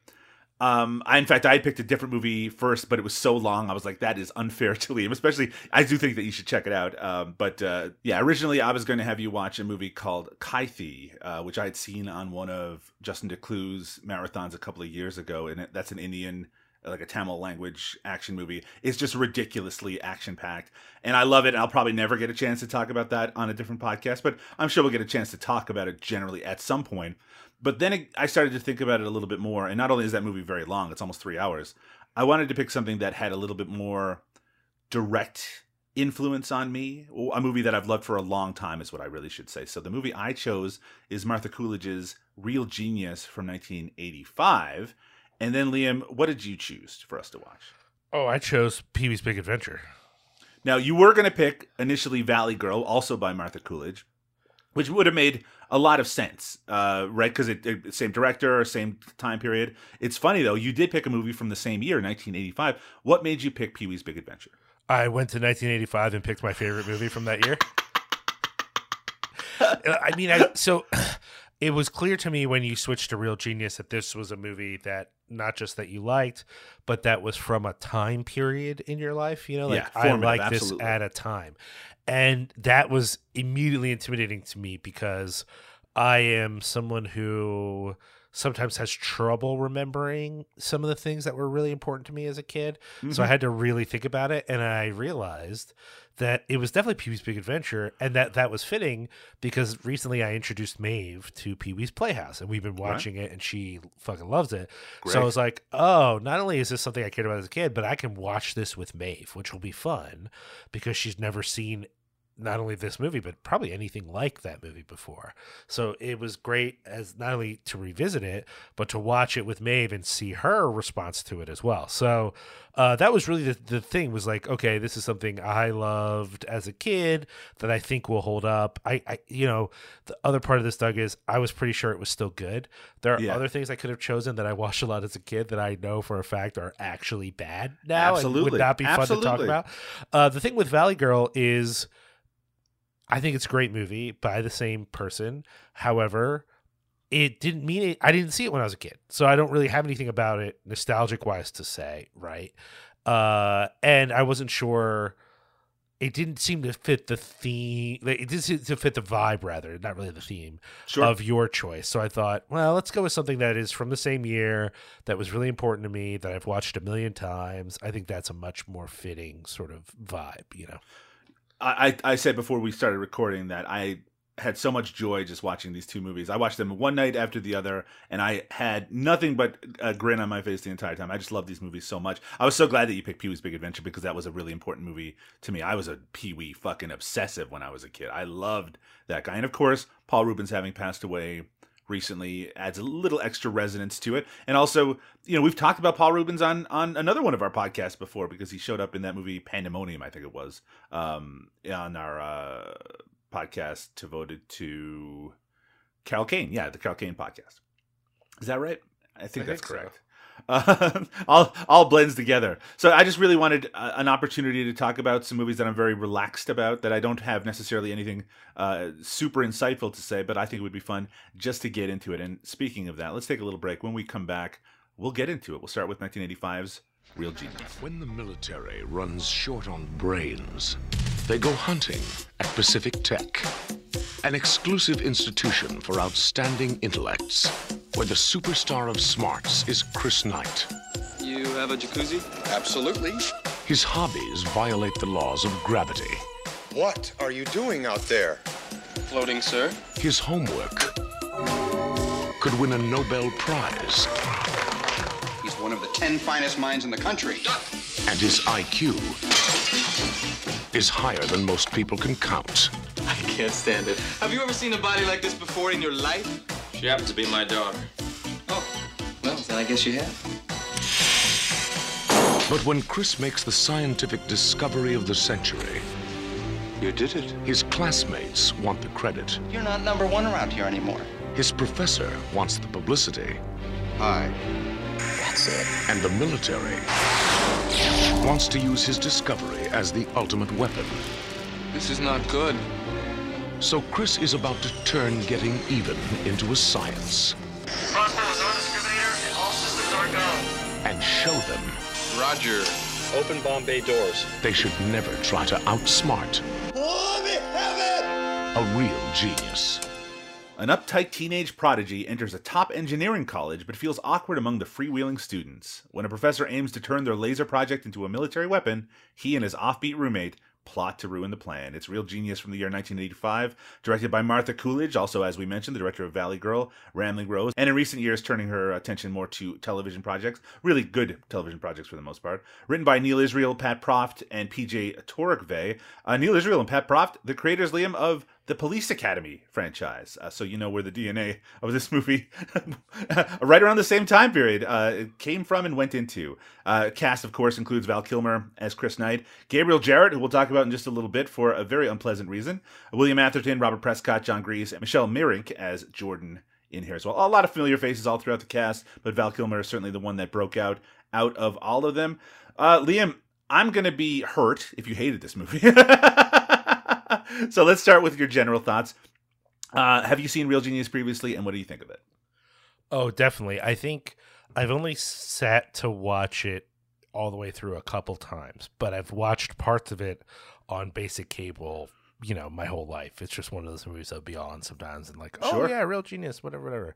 Um, I in fact I picked a different movie first, but it was so long. I was like, that is unfair to Liam. Especially, I do think that you should check it out. Um, but uh, yeah, originally I was going to have you watch a movie called Kaithi, uh, which I had seen on one of Justin Decloux's marathons a couple of years ago, and that's an Indian like a Tamil language action movie. It's just ridiculously action packed, and I love it. I'll probably never get a chance to talk about that on a different podcast, but I'm sure we'll get a chance to talk about it generally at some point. But then it, I started to think about it a little bit more, and not only is that movie very long; it's almost three hours. I wanted to pick something that had a little bit more direct influence on me. A movie that I've loved for a long time is what I really should say. So the movie I chose is Martha Coolidge's Real Genius from 1985. And then Liam, what did you choose for us to watch? oh, I chose Pee Wee's Big Adventure. Now you were going to pick initially Valley Girl, also by Martha Coolidge, which would have made a lot of sense, uh, right? Because it, it same director, same time period. It's funny though, you did pick a movie from the same year, 1985. What made you pick Pee Wee's Big Adventure? I went to 1985 and picked my favorite movie from that year. I mean, I, so it was clear to me when you switched to Real Genius that this was a movie that not just that you liked, but that was from a time period in your life. You know, like Yeah, I like this at a time, and that was immediately intimidating to me because I am someone who sometimes has trouble remembering some of the things that were really important to me as a kid. So I mm-hmm. had to really think about it, and I realized that it was definitely Pee Wee's Big Adventure, and that that was fitting because recently I introduced Maeve to Pee Wee's Playhouse, and we've been watching it, and she fucking loves it. So I was like, oh, not only is this something I cared about as a kid, but I can watch this with Maeve, which will be fun because she's never seen not only this movie but probably anything like that movie before. So it was great as not only to revisit it but to watch it with Maeve and see her response to it as well. So uh, that was really the, the thing was like okay this is something I loved as a kid that I think will hold up. I, I you know the other part of this Doug is I was pretty sure it was still good. There are Yeah. other things I could have chosen that I watched a lot as a kid that I know for a fact are actually bad now and Absolutely. would not be fun to talk about. Uh, the thing with Valley Girl is, I think it's a great movie by the same person. However, it didn't mean it. I didn't see it when I was a kid, so I don't really have anything about it nostalgic wise to say, right? Uh, and I wasn't sure. It didn't seem to fit the theme. It didn't seem to fit the vibe, rather, not really the theme Sure. of your choice. So I thought, well, let's go with something that is from the same year that was really important to me that I've watched a million times. I think that's a much more fitting sort of vibe, you know. I, I said before we started recording that I had so much joy just watching these two movies. I watched them one night after the other, and I had nothing but a grin on my face the entire time. I just love these movies so much. I was so glad that you picked Pee Wee's Big Adventure because that was a really important movie to me. I was a Pee Wee fucking obsessive when I was a kid. I loved that guy, and of course, Paul Reubens having passed away recently adds a little extra resonance to it. And also, you know, we've talked about Paul Reubens on on another one of our podcasts before because he showed up in that movie Pandemonium, I think it was, um, on our uh, podcast devoted to Carol Kane. Yeah, the Carol Kane podcast. Is that right? I think I that's think so. all all blends together. So I just really wanted uh, an opportunity to talk about some movies that I'm very relaxed about that I don't have necessarily anything uh, super insightful to say, but I think it would be fun just to get into it. And speaking of that, let's take a little break. When we come back, we'll get into it. We'll start with 1985's Real Genius. When the military runs short on brains, they go hunting at Pacific Tech, an exclusive institution for outstanding intellects, where the superstar of smarts is Chris Knight. You have a jacuzzi? Absolutely. His hobbies violate the laws of gravity. What are you doing out there? Floating, sir. His homework could win a Nobel Prize. He's one of the ten finest minds in the country. And his IQ is higher than most people can count. I can't stand it. Have you ever seen a body like this before in your life? She happens to be my daughter. Oh, well, then I guess you have. But when Chris makes the scientific discovery of the century, You did it. his classmates want the credit. You're not number one around here anymore. His professor wants the publicity. Hi. That's it. And the military wants to use his discovery as the ultimate weapon. This is not good. So Chris is about to turn getting even into a science Crossbow is on discriminator and all systems are go. and show them Roger. Open bomb bay doors. they should never try to outsmart a real genius. An uptight teenage prodigy enters a top engineering college but feels awkward among the freewheeling students. When a professor aims to turn their laser project into a military weapon, he and his offbeat roommate plot to ruin the plan. It's Real Genius from the year 1985, directed by Martha Coolidge, also, as we mentioned, the director of Valley Girl, Rambling Rose, and in recent years turning her attention more to television projects. Really good television projects for the most part. Written by Neal Israel, Pat Proft, and PJ Torokvei. Uh, Neal Israel and Pat Proft, the creators, Liam, of the Police Academy franchise. Uh, so you know where the DNA of this movie, right around the same time period, uh, came from and went into. Uh, cast, of course, includes Val Kilmer as Chris Knight, Gabriel Jarret, who we'll talk about in just a little bit for a very unpleasant reason, William Atherton, Robert Prescott, Jon Gries, and Michelle Meyrink as Jordan in here as well. A lot of familiar faces all throughout the cast, but Val Kilmer is certainly the one that broke out out of all of them. Uh, Liam, I'm going to be hurt if you hated this movie. so let's start with your general thoughts. Uh, have you seen Real Genius previously, and what do you think of it? Oh, definitely. I think I've only sat to watch it all the way through a couple times, but I've watched parts of it on basic cable, you know, my whole life. It's just one of those movies I'll be on sometimes and like, oh Sure. yeah, real genius, whatever, whatever.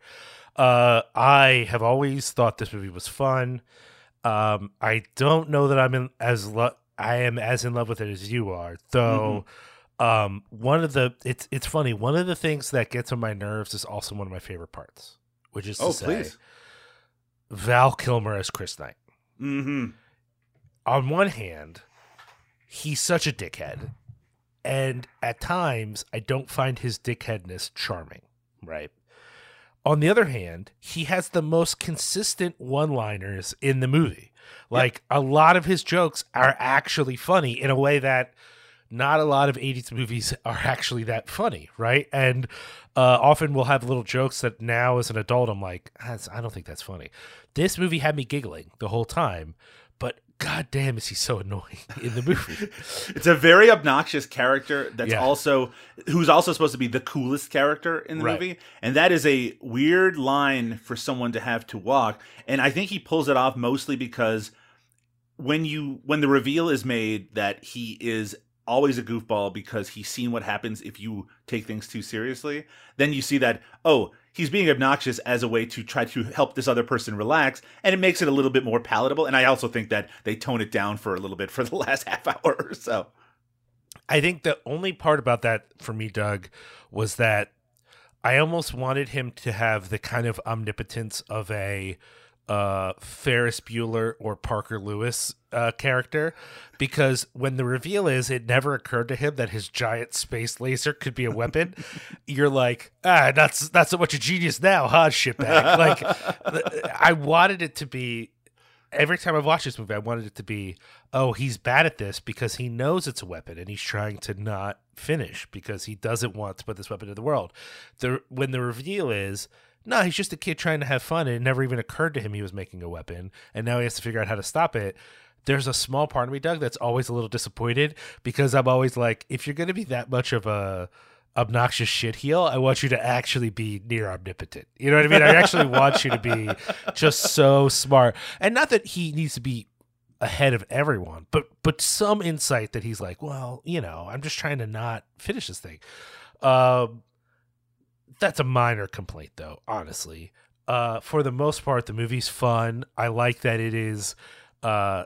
Uh, I have always thought this movie was fun. Um, I don't know that I'm in as lo- I am as in love with it as you are, though. Um, one of the it's it's funny. One of the things that gets on my nerves is also one of my favorite parts, which is to Oh, say, please. Val Kilmer as Chris Knight. Mm-hmm. On one hand, he's such a dickhead, and at times I don't find his dickheadness charming. Right. On the other hand, he has the most consistent one-liners in the movie. Like a lot of his jokes are actually funny in a way that not a lot of 80s movies are actually that funny, right? And uh, often we'll have little jokes that now as an adult I'm like, I don't think that's funny. This movie had me giggling the whole time, but god damn is he so annoying in the movie. It's a very obnoxious character that's Yeah. also who's also supposed to be the coolest character in the Right. movie, and that is a weird line for someone to have to walk. And I think he pulls it off mostly because when you when the reveal is made that he is always a goofball because he's seen what happens if you take things too seriously, then you see that oh he's being obnoxious as a way to try to help this other person relax, and it makes it a little bit more palatable. And I also think that they tone it down for a little bit for the last half hour or so. I think the only part about that for me, Doug, was that I almost wanted him to have the kind of omnipotence of a uh, Ferris Bueller or Parker Lewis uh, character, because when the reveal is, it never occurred to him that his giant space laser could be a weapon. You're like, ah, that's that's so much a genius now, huh, shitbag? Like, I wanted it to be every time I've watched this movie, I wanted it to be, oh, he's bad at this because he knows it's a weapon and he's trying to not finish because he doesn't want to put this weapon in the world. The when the reveal is, no, he's just a kid trying to have fun, and it never even occurred to him he was making a weapon, and now he has to figure out how to stop it. There's a small part of me, Doug, that's always a little disappointed because I'm always like, if you're going to be that much of a obnoxious shit heel, I want you to actually be near omnipotent. You know what I mean? I actually want you to be just so smart. And not that he needs to be ahead of everyone, but but some insight that he's like, well, you know, I'm just trying to not finish this thing. Um that's a minor complaint though, honestly. Uh for the most part the movie's fun. I like that it is uh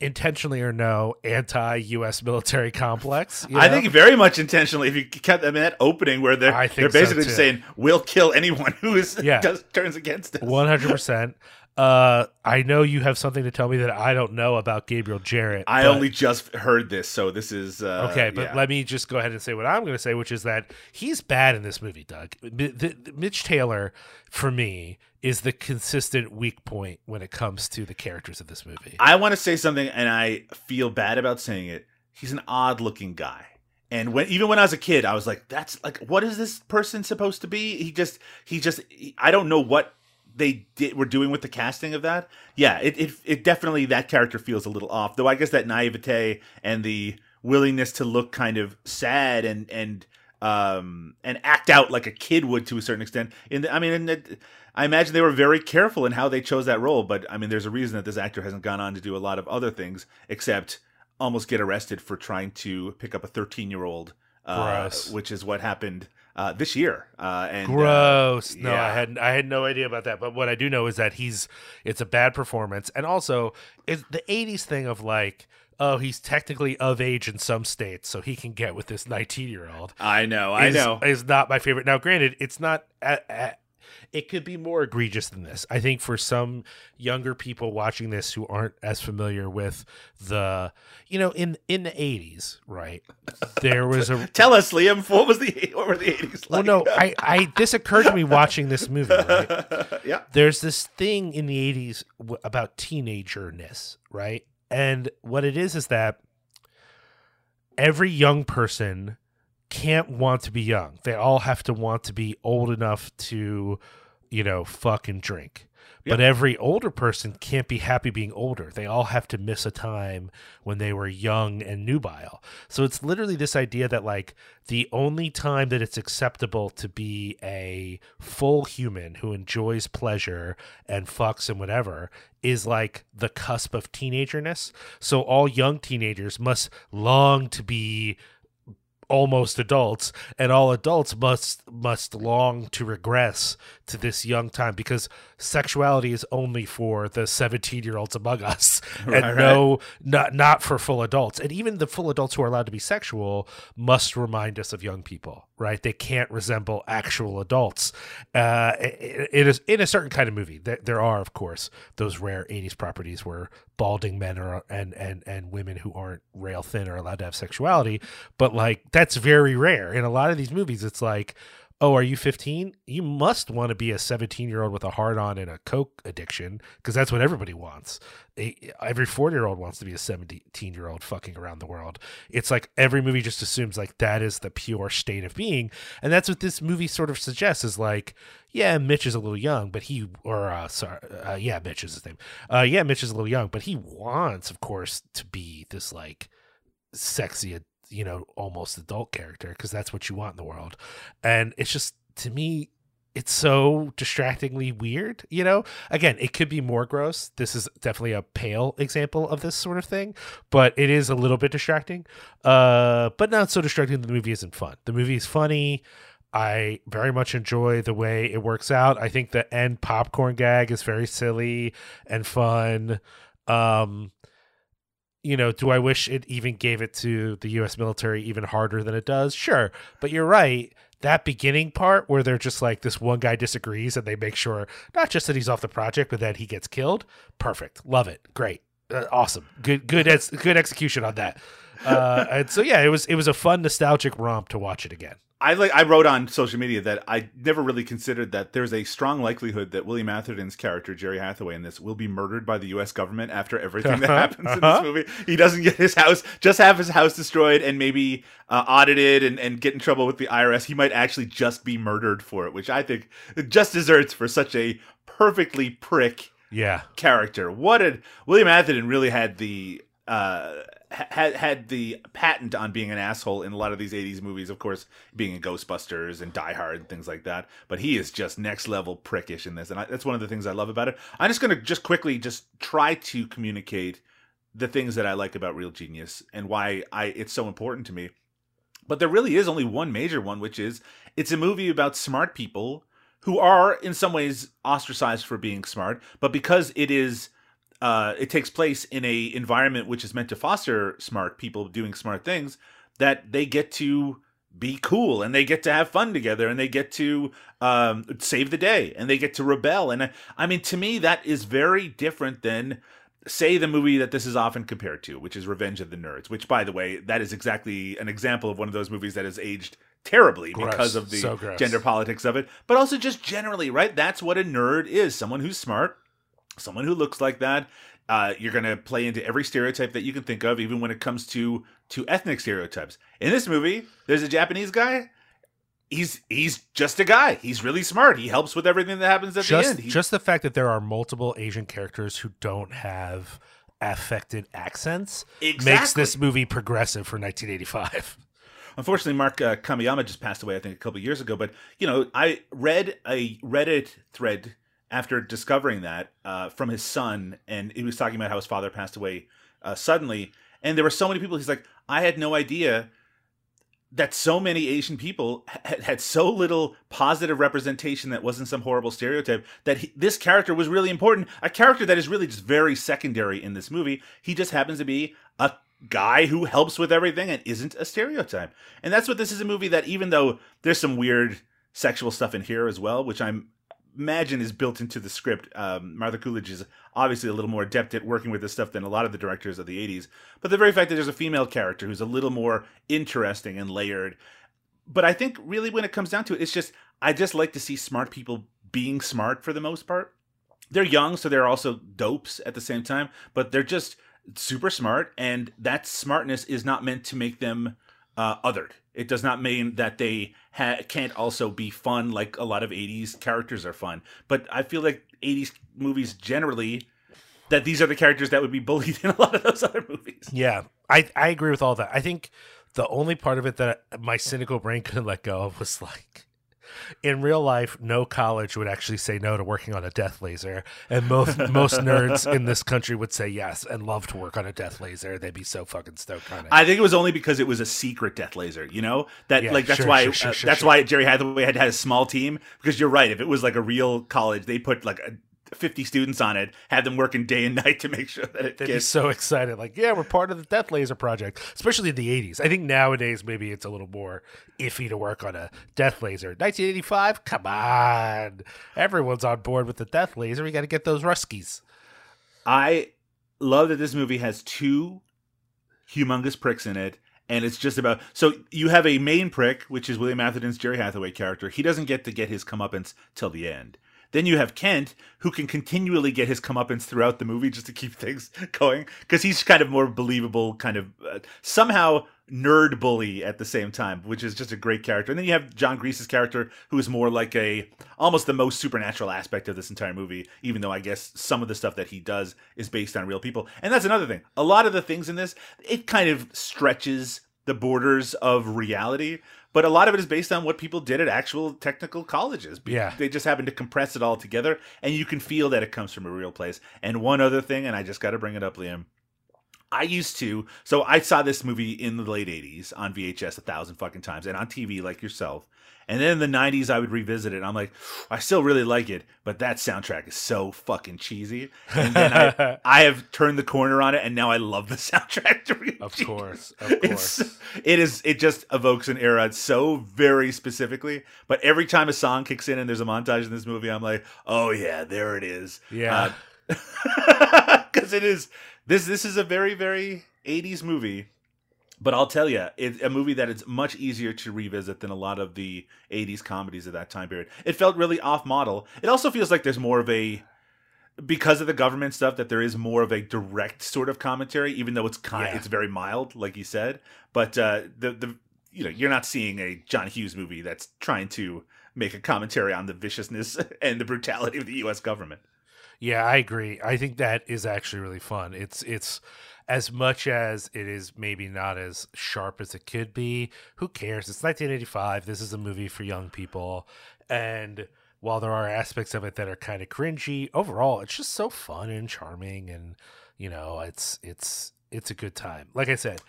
intentionally or no anti-U.S. military complex. you I think very much intentionally. If you kept them in that opening where they're they're think so, basically saying we'll kill anyone who is Yeah. does, turns against us. one hundred percent. Uh, I know you have something to tell me that I don't know about Gabriel Jarret. I but- only just heard this, so this is uh, Okay, but yeah. let me just go ahead and say what I'm going to say, which is that he's bad in this movie, Doug. M- the- the- Mitch Taylor, for me, is the consistent weak point when it comes to the characters of this movie. I want to say something, and I feel bad about saying it. He's an odd-looking guy, and when even when I was a kid, I was like, "That's like, what is this person supposed to be?" He just, he just, he- I don't know what they did were doing with the casting of that. Yeah, it, it, it definitely that character feels a little off. Though I guess that naivete and the willingness to look kind of sad and and um and act out like a kid would to a certain extent. In the, I mean, in the, I imagine they were very careful in how they chose that role. But I mean, there's a reason that this actor hasn't gone on to do a lot of other things except almost get arrested for trying to pick up a 13 year old, uh, which is what happened uh, this year. Uh, and uh, Gross. no, I had I had no idea about that. But what I do know is that he's it's a bad performance, and also it's the '80s thing of like, oh, he's technically of age in some states, so he can get with this 19 year old. I know, I is, know. is not my favorite. Now, granted, it's not. a a it could be more egregious than this. I think for some younger people watching this who aren't as familiar with the, you know, in in the eighties, right? There was a Tell us, Liam, what was the what were the 80s well, no, I, I this occurred to me watching this movie. Right? yeah. There's this thing in the '80s w- about teenagerness, right? And what it is is that every young person can't want to be young. They all have to want to be old enough to, you know, fuck and drink. But every older person can't be happy being older. They all have to miss a time when they were young and nubile. So it's literally this idea that like the only time that it's acceptable to be a full human who enjoys pleasure and fucks and whatever is like the cusp of teenagerness. So all young teenagers must long to be almost adults and all adults must must long to regress to this young time because sexuality is only for the 17 year olds among us and Right, right. no not not for full adults. And even the full adults who are allowed to be sexual must remind us of young people right? They can't resemble actual adults. Uh it, it is in a certain kind of movie there, there are of course those rare 80s properties where balding men are and and and women who aren't rail thin are allowed to have sexuality. But like that's very rare. In a lot of these movies it's like oh are you 15 you must want to be a 17 year old with a hard on and a coke addiction because that's what everybody wants. Every 40 year old wants to be a 17 year old fucking around the world. It's like every movie just assumes like that is the pure state of being and that's what this movie sort of suggests is like yeah mitch is a little young but he or uh sorry uh, yeah mitch is his name. Uh yeah mitch is a little young but he wants of course to be this like sexy you know almost adult character because that's what you want in the world. And it's just to me it's so distractingly weird you know? Again it could be more gross. This is definitely a pale example of this sort of thing but it is a little bit distracting. Uh but not so distracting. That the movie isn't fun. The movie is funny. I very much enjoy the way it works out. I think the end popcorn gag is very silly and fun. Um, you know, do I wish it even gave it to the US military even harder than it does? Sure. But you're right. That beginning part where they're just like this one guy disagrees and they make sure not just that he's off the project, but that he gets killed. Perfect. Love it. Great. Uh, awesome. Good good ex- good execution on that. Uh, and so yeah, it was it was a fun nostalgic romp to watch it again. I like I wrote on social media that I never really considered that there's a strong likelihood that William Atherton's character Jerry Hathaway in this will be murdered by the U.S. government after everything that happens in Uh-huh. this movie. He doesn't get his house, just have his house destroyed and maybe uh, audited and, and get in trouble with the IRS. He might actually just be murdered for it, which I think just deserts for such a perfectly prick Yeah. character. What did William Atherton really had the uh had had the patent on being an asshole in a lot of these 80s movies of course being in Ghostbusters and Die Hard and things like that. But he is just next level prickish in this and I, that's one of the things I love about it. I'm just going to just quickly just try to communicate the things that I like about Real Genius and why I it's so important to me. But there really is only one major one which is it's a movie about smart people who are in some ways ostracized for being smart but because it is uh, it takes place in a environment which is meant to foster smart people doing smart things that they get to be cool and they get to have fun together and they get to um, save the day and they get to rebel. And I, I mean to me that is very different than say the movie that this is often compared to which is revenge of the nerds which by the way that is exactly an example of one of those movies that has aged terribly Gross. because of the So gender politics of it. But also just generally right that's what a nerd is someone who's smart someone who looks like that uh, you're going to play into every stereotype that you can think of even when it comes to to ethnic stereotypes. In this movie there's a japanese guy. He's he's just a guy. He's really smart. He helps with everything that happens at the just end. He- just the fact that there are multiple Asian characters who don't have affected accents makes this movie progressive for 1985. Unfortunately, Mark uh, Kamiyama just passed away, I think, a couple of years ago. But, you know, I read a Reddit thread after discovering that uh, from his son, and he was talking about how his father passed away uh, suddenly. And there were so many people, he's like, I had no idea that so many Asian people had, had so little positive representation that wasn't some horrible stereotype that he, this character was really important. A character that is really just very secondary in this movie. He just happens to be a guy who helps with everything and isn't a stereotype. And that's what this is a movie that even though there's some weird sexual stuff in here as well, which I'm imagine is built into the script. Um, Martha Coolidge is obviously a little more adept at working with this stuff than a lot of the directors of the 80s. But the very fact that there's a female character who's a little more interesting and layered. But I think really when it comes down to it, it's just, I just like to see smart people being smart for the most part. They're young, so they're also dopes at the same time, but they're just super smart. And that smartness is not meant to make them uh, othered. It does not mean that they ha- can't also be fun like a lot of 80s characters are fun. But I feel like 80s movies generally, that these are the characters that would be bullied in a lot of those other movies. Yeah, I I agree with all that. I think the only part of it that my cynical brain couldn't let go of was like in real life, no college would actually say no to working on a death laser, and most most nerds in this country would say yes and love to work on a death laser. They'd be so fucking stoked on it. I think it was only because it was a secret death laser, you know? That Yeah, like that's sure, why sure, sure, uh, that's why Jerry Hathaway had had a small team because you're right. If it was like a real college, they put like a, 50 students on it, had them working day and night to make sure that it They'd be gets so excited, like, yeah, we're part of the Death Laser project, especially in the 80s. I think nowadays maybe it's a little more iffy to work on a Death Laser. 1985, come on. Everyone's on board with the Death Laser. We got to get those Ruskies. I love that this movie has two humongous pricks in it. And it's just about so you have a main prick, which is William Atherton's Jerry Hathaway character. He doesn't get to get his comeuppance till the end. Then you have Kent, who can continually get his comeuppance throughout the movie just to keep things going, because he's kind of more believable, kind of uh, somehow nerd bully at the same time, which is just a great character. And then you have Jon Gries's character, who is more like a almost the most supernatural aspect of this entire movie, even though I guess some of the stuff that he does is based on real people. And that's another thing. A lot of the things in this, it kind of stretches the borders of reality, but a lot of it is based on what people did at actual technical colleges. Yeah. They just happen to compress it all together, and you can feel that it comes from a real place. And one other thing, and I just got to bring it up, Liam. I used to, so I saw this movie in the late 80s on VHS a thousand fucking times and on TV like yourself. And then in the 90s, I would revisit it. And I'm like, I still really like it, but that soundtrack is so fucking cheesy. And then I, I have turned the corner on it, and now I love the soundtrack. To Of course. Of course. it is. It just evokes an era so very specifically. But every time a song kicks in and there's a montage in this movie, I'm like, oh yeah, there it is. Yeah. Uh, because it is. This this is a very very 80s movie. But I'll tell you, it's a movie that is much easier to revisit than a lot of the 80s comedies of that time period. It felt really off model. It also feels like there's more of a because of the government stuff that there is more of a direct sort of commentary even though it's kind Yeah. it's very mild like you said. But uh the the you know, you're not seeing a John Hughes movie that's trying to make a commentary on the viciousness and the brutality of the US government. Yeah, I agree. I think that is actually really fun. It's it's as much as it is maybe not as sharp as it could be. Who cares? It's 1985. This is a movie for young people, and while there are aspects of it that are kind of cringy, overall it's just so fun and charming, and you know, it's it's it's a good time. Like I said,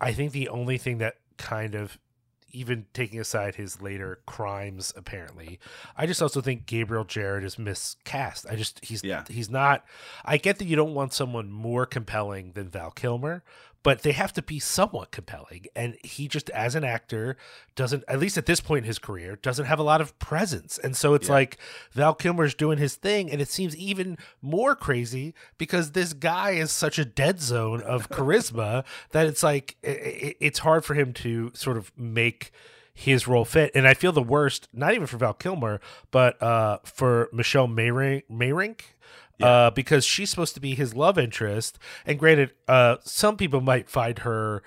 I think the only thing that kind of even taking aside his later crimes apparently i just also think Gabriel Jarret is miscast i just he's Yeah. he's not i get that you don't want someone more compelling than val kilmer but they have to be somewhat compelling and he just as an actor doesn't at least at this point in his career doesn't have a lot of presence. And so it's Yeah. like val kilmer's doing his thing and it seems even more crazy because this guy is such a dead zone of charisma that it's like i i it's hard for him to sort of make his role fit. And i feel the worst not even for val kilmer but uh for michelle Meyrink, Meyrink uh, because she's supposed to be his love interest. And granted, uh, some people might find her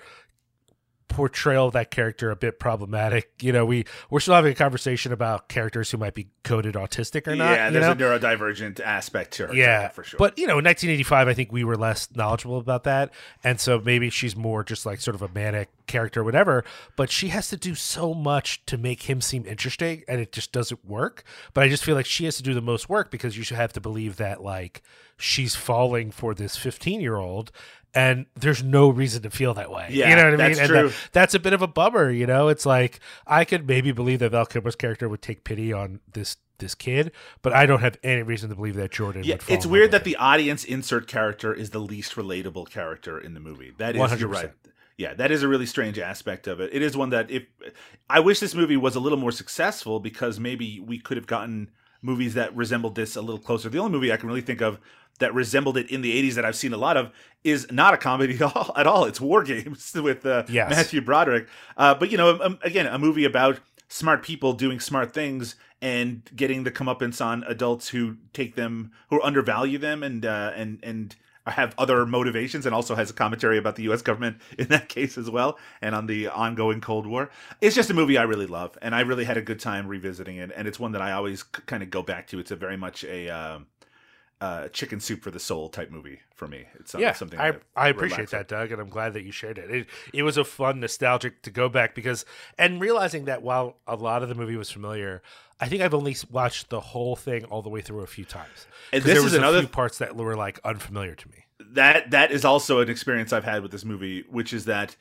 portrayal of that character a bit problematic. You know, we we're still having a conversation about characters who might be coded autistic or not. yeah, you there's know? a neurodivergent aspect to her. yeah, for sure. But you know, in 1985, I think we were less knowledgeable about that, and so maybe she's more just like sort of a manic character, or whatever. But she has to do so much to make him seem interesting, and it just doesn't work. But I just feel like she has to do the most work because you should have to believe that like she's falling for this 15 year old. And there's no reason to feel that way. Yeah, you know what I that's mean? And true. that- that's a bit of a bummer, you know. It's like I could maybe believe that Val Kilmer's character would take pity on this this kid, but I don't have any reason to believe that Jordan. yeah, would fall it's weird that the audience insert character is the least relatable character in the movie. That is, you're right. Yeah, that is a really strange aspect of it. It is one that if I wish this movie was a little more successful because maybe we could have gotten movies that resembled this a little closer. The only movie I can really think of that resembled it in the 80s that I've seen a lot of is not a comedy at all. At all. It's War Games with uh, Yes. Matthew Broderick. Uh, but you know, um, again, a movie about smart people doing smart things and getting the comeuppance on adults who take them who undervalue them and uh, and and have other motivations and also has a commentary about the US government in that case as well and on the ongoing Cold War. It's just a movie I really love and I really had a good time revisiting it and it's one that I always kind of go back to. It's a very much a um uh, chicken soup for the soul type movie for me. It's yeah, something I I appreciate that, Doug, and I'm glad that you shared it. It it was a fun, nostalgic to go back because and realizing that while a lot of the movie was familiar, I think I've only watched the whole thing all the way through a few times. And this there is was another- a few parts that were like unfamiliar to me. that that is also an experience I've had with this movie, which is that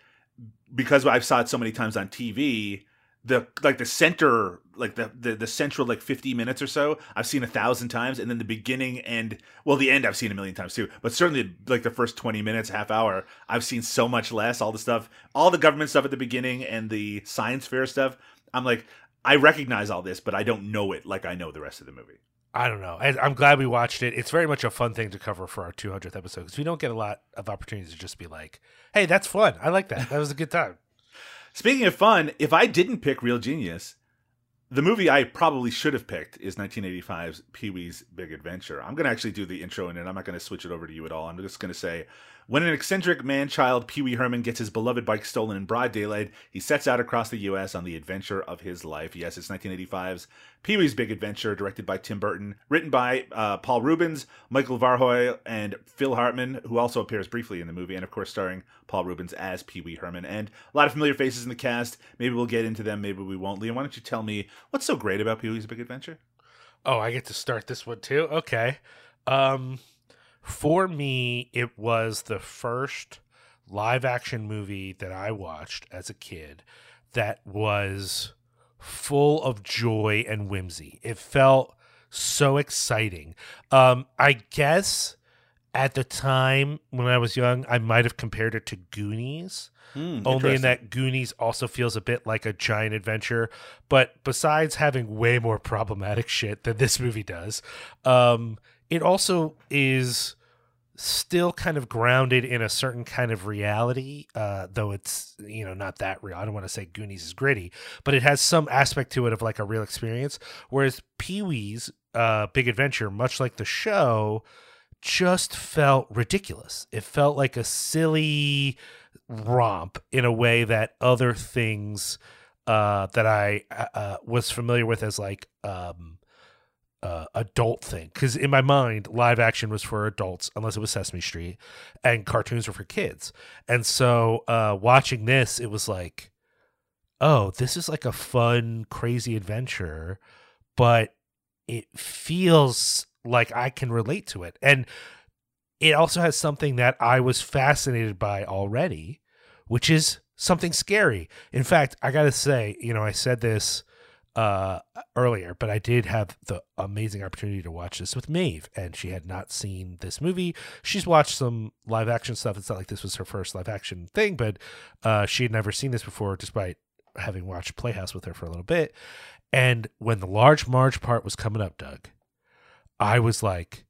because I've saw it so many times on TV, the like the center, like the the, the central like fifty minutes or so, I've seen a thousand times, and then the beginning and well, the end I've seen a million times too. But certainly like the first twenty minutes, half hour, I've seen so much less. All the stuff, all the government stuff at the beginning, and the science fair stuff. I'm like, I recognize all this, but I don't know it like I know the rest of the movie. I don't know. I, I'm glad we watched it. It's very much a fun thing to cover for our 200th episode because we don't get a lot of opportunities to just be like, "Hey, that's fun. I like that. That was a good time." Speaking of fun, if I didn't pick Real Genius, the movie I probably should have picked is 1985's Pee Wee's Big Adventure. I'm going to actually do the intro in it. I'm not going to switch it over to you at all. I'm just going to say when an eccentric man child, Pee Wee Herman, gets his beloved bike stolen in broad daylight, he sets out across the U.S. on the adventure of his life. Yes, it's 1985's Pee Wee's Big Adventure, directed by Tim Burton, written by uh, Paul Reubens, Michael Varhol, and Phil Hartman, who also appears briefly in the movie, and of course starring Paul Reubens as Pee Wee Herman. And a lot of familiar faces in the cast. Maybe we'll get into them, maybe we won't. Liam, why don't you tell me what's so great about Pee Wee's Big Adventure? Oh, I get to start this one too. Okay. Um for me it was the first live action movie that I watched as a kid that was full of joy and whimsy. It felt so exciting. Um I guess at the time when I was young, I might have compared it to Goonies only in that Goonies also feels a bit like a giant adventure. But besides having way more problematic shit than this movie does, um, it also is still kind of grounded in a certain kind of reality, uh, though it's you know not that real. I don't want to say Goonies is gritty, but it has some aspect to it of like a real experience. Whereas Pee Wee's uh, Big Adventure, much like the show, just felt ridiculous. It felt like a silly romp in a way that other things uh, that I uh, uh, was familiar with as like um, uh, adult thing. Because in my mind, live action was for adults, unless it was Sesame Street, and cartoons were for kids. And so uh, watching this, it was like, oh, this is like a fun, crazy adventure, but it feels like I can relate to it. And it also has something that I was fascinated by already, which is something scary. In fact, I got to say, you know, I said this uh earlier but i did have the amazing opportunity to watch this with maeve and she had not seen this movie. She's watched some live action stuff. It's not like this was her first live action thing but uh she had never seen this before despite having watched playhouse with her for a little bit. And when the large marge part was coming up doug i was like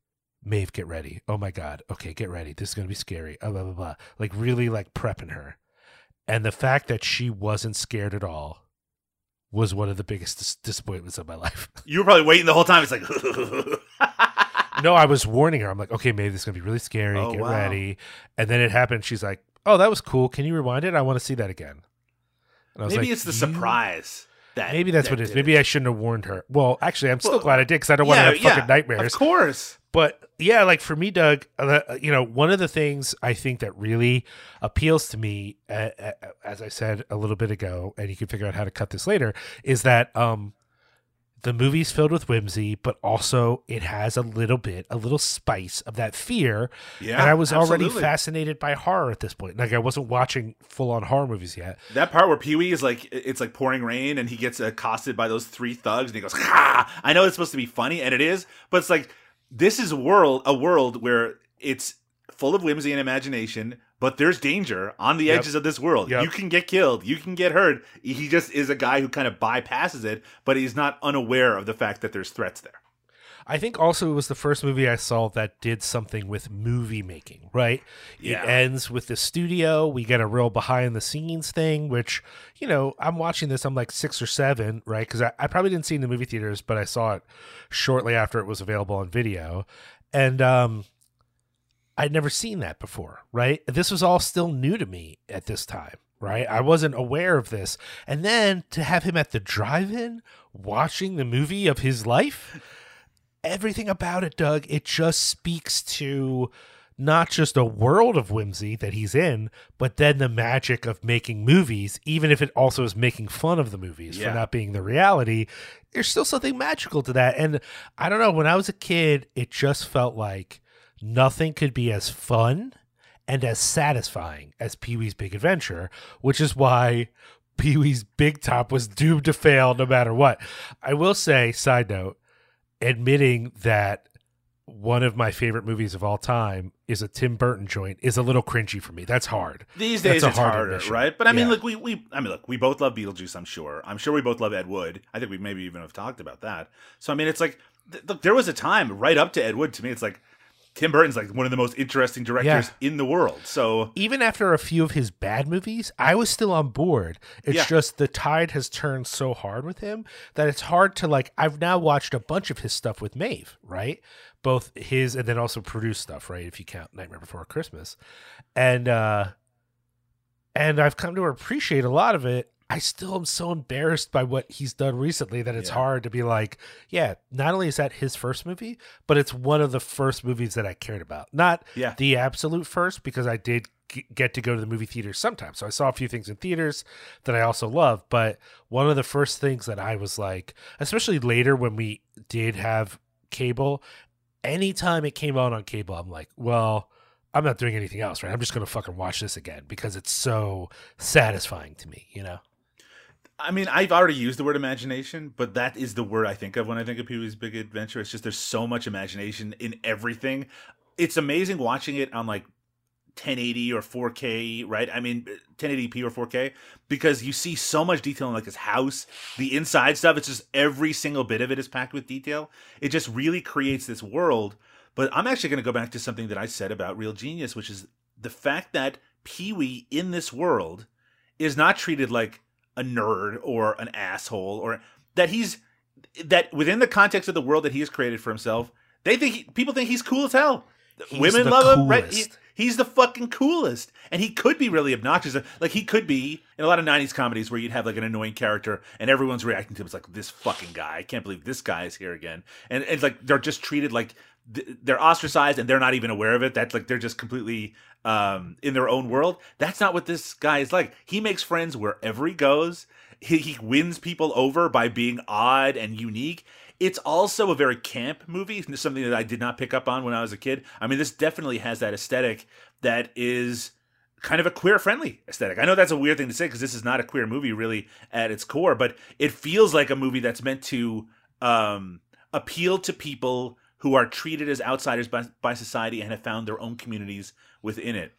maeve get ready. Oh my god. Okay get ready. This is gonna be scary. Oh, blah blah blah. Like really like prepping her. And the fact that she wasn't scared at all was one of the biggest dis- disappointments of my life. You were probably waiting the whole time. It's like, no, I was warning her. I'm like, okay, maybe this is gonna be really scary. Oh, Get wow. ready. And then it happened. She's like, oh, that was cool. Can you rewind it? I want to see that again. And I was maybe like, it's the "You- surprise. That Maybe that's that what it is. Maybe I shouldn't have warned her. Well, actually, I'm still Well, glad I did because I don't want to Yeah, have fucking yeah, nightmares. Of course. But yeah, like for me, Doug, uh, you know, one of the things I think that really appeals to me, uh, uh, as I said a little bit ago, and you can figure out how to cut this later, is that um, the movie's filled with whimsy, but also it has a little bit, a little spice of that fear. Yeah, and I was already fascinated by horror at this point. Like I wasn't watching full on horror movies yet. That part where Pee Wee is like, it's like pouring rain, and he gets accosted by those three thugs, and he goes, "Ha!" I know it's supposed to be funny, and it is, but it's like this is a world, a world where it's full of whimsy and imagination, but there's danger on the Yep. edges of this world. Yep. You can get killed, you can get hurt. He just is a guy who kind of bypasses it, but he's not unaware of the fact that there's threats there. I think also it was the first movie I saw that did something with movie making, right? Yeah. It ends with the studio. We get a real behind the scenes thing, which, you know, I'm watching this, I'm like six or seven, right? Because I, I probably didn't see it in the movie theaters, but I saw it shortly after it was available on video. And um I'd never seen that before, right? This was all still new to me at this time, right? I wasn't aware of this. And then to have him at the drive in watching the movie of his life, everything about it, Doug, it just speaks to not just a world of whimsy that he's in, but then the magic of making movies, even if it also is making fun of the movies Yeah. for not being the reality. There's still something magical to that. And I don't know, when I was a kid, it just felt like nothing could be as fun and as satisfying as Pee Wee's Big Adventure, which is why Pee Wee's Big Top was doomed to fail no matter what. I will say, side note, admitting that one of my favorite movies of all time is a Tim Burton joint is a little cringy for me. That's hard. These days it's hard harder, admission. right? But I mean, Yeah. look, we, we I mean, look, we both love Beetlejuice. I'm sure. I'm sure we both love Ed Wood. I think we maybe even have talked about that. So I mean, it's like, th- look, there was a time right up to Ed Wood. To me, it's like Tim Burton's like one of the most interesting directors in the world. So Even after a few of his bad movies, I was still on board. It's Yeah. just the tide has turned so hard with him that it's hard to like. I've now watched a bunch of his stuff with Maeve, right? Both his and then also produced stuff, right? If you count Nightmare Before Christmas, and uh and I've come to appreciate a lot of it. I still am so embarrassed by what he's done recently that it's Yeah. hard to be like, yeah, not only is that his first movie, but it's one of the first movies that I cared about. Not Yeah. the absolute first, because I did g- get to go to the movie theater sometimes. So I saw a few things in theaters that I also love. But one of the first things that I was like, especially later when we did have cable, anytime it came out on cable, I'm like, well, I'm not doing anything else, right? I'm just gonna fucking watch this again because it's so satisfying to me, you know. I mean, I've already used the word imagination, but that is the word I think of when I think of Pee Wee's Big Adventure. It's just there's so much imagination in everything. It's amazing watching it on like 1080 or 4K, right? I mean, 1080p or 4K, because you see so much detail in like his house, the inside stuff. It's just every single bit of it is packed with detail. It just really creates this world. But I'm actually going to go back to something that I said about Real Genius, which is the fact that Pee Wee in this world is not treated like a nerd or an asshole or that he's that within the context of the world that he has created for himself they think he, people think he's cool as hell. He's women love him right? He, he's the fucking coolest. And he could be really obnoxious. Like he could be in a lot of 90s comedies where you'd have like an annoying character and everyone's reacting to him. It's like this fucking guy. I can't believe this guy is here again. And it's like they're just treated like they're ostracized and they're not even aware of it. That's like they're just completely um in their own world. That's not what this guy is like. He makes friends wherever he goes. He, he wins people over by being odd and unique. It's also a very camp movie something that i did not pick up on when i was a kid. I mean this definitely has that aesthetic that is kind of a queer friendly aesthetic. I know that's a weird thing to say because this is not a queer movie really at its core, but it feels like a movie that's meant to um, appeal to people who are treated as outsiders by, by society and have found their own communities within it.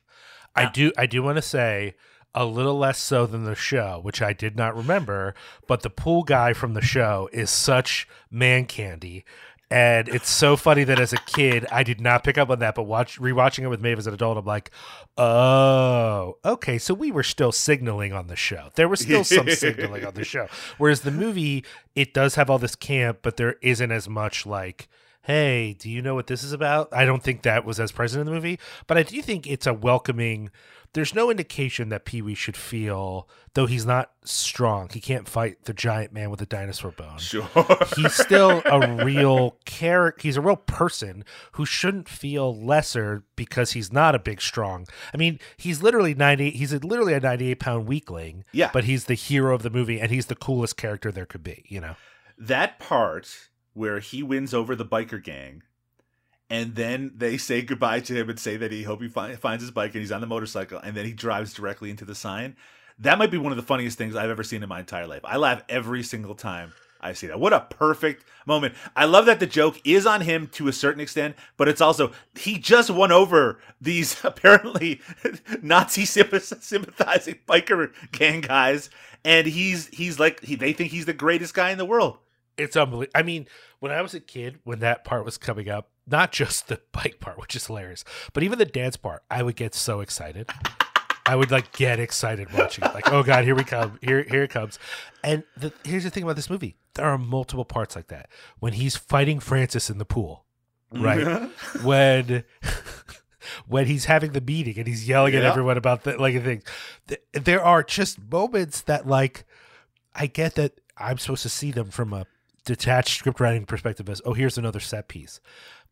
I do I do want to say a little less so than the show, which I did not remember, but the pool guy from the show is such man candy. And it's so funny that as a kid, I did not pick up on that, but watch rewatching it with Maeve as an adult, I'm like, oh, okay, so we were still signaling on the show. There was still some signaling on the show. Whereas the movie, it does have all this camp, but there isn't as much like, hey, do you know what this is about? I don't think that was as present in the movie, but I do think it's a welcoming there's no indication that Pee Wee should feel, though he's not strong. He can't fight the giant man with a dinosaur bone. Sure. he's still a real character. He's a real person who shouldn't feel lesser because he's not a big, strong. I mean, he's literally 90. He's literally a 98 pound weakling. Yeah. But he's the hero of the movie and he's the coolest character there could be, you know? that part where he wins over the biker gang and then they say goodbye to him and say that he hope he fi- finds his bike and he's on the motorcycle and then he drives directly into the sign. That might be one of the funniest things i've ever seen in my entire life. I laugh every single time i see that. What a perfect moment. I love that the joke is on him to a certain extent but it's also he just won over these apparently nazi sympathizing biker gang guys and he's he's like he, they think he's the greatest guy in the world It's unbelievable. I mean, when I was a kid, when that part was coming up, not just the bike part, which is hilarious, but even the dance part, I would get so excited. I would like get excited watching it. Like, oh god, here we come. Here here it comes. And the, here's the thing about this movie. There are multiple parts like that. When he's fighting Francis in the pool, right? when when he's having the meeting and he's yelling at everyone about the like things. Th- There are just moments that like I get that I'm supposed to see them from a detached script writing perspective as, oh, here's another set piece.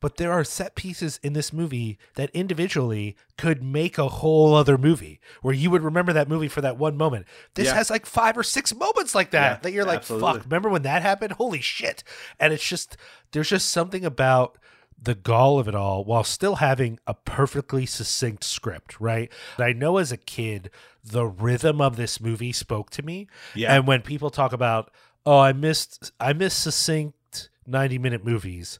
But there are set pieces in this movie that individually could make a whole other movie where you would remember that movie for that one moment. This Yeah. has like five or six moments like that Yeah, that you're like, absolutely. fuck, remember when that happened? Holy shit. And it's just, there's just something about the gall of it all while still having a perfectly succinct script, right? And I know as a kid, the rhythm of this movie spoke to me. Yeah. And when people talk about, oh, I missed, I missed succinct 90 minute movies,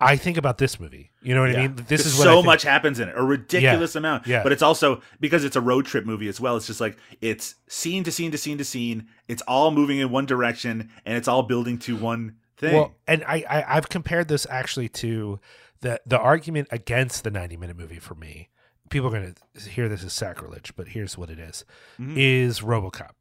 I think about this movie. You know what I mean? This is so much happens in it, a ridiculous amount. Yeah. But it's also because it's a road trip movie as well. It's just like it's scene to scene to scene to scene. It's all moving in one direction, and it's all building to one thing. Well, and I, I I've compared this actually to the the argument against the 90 minute movie for me. People are going to hear this as sacrilege, but here's what it is. Mhm. Is RoboCop.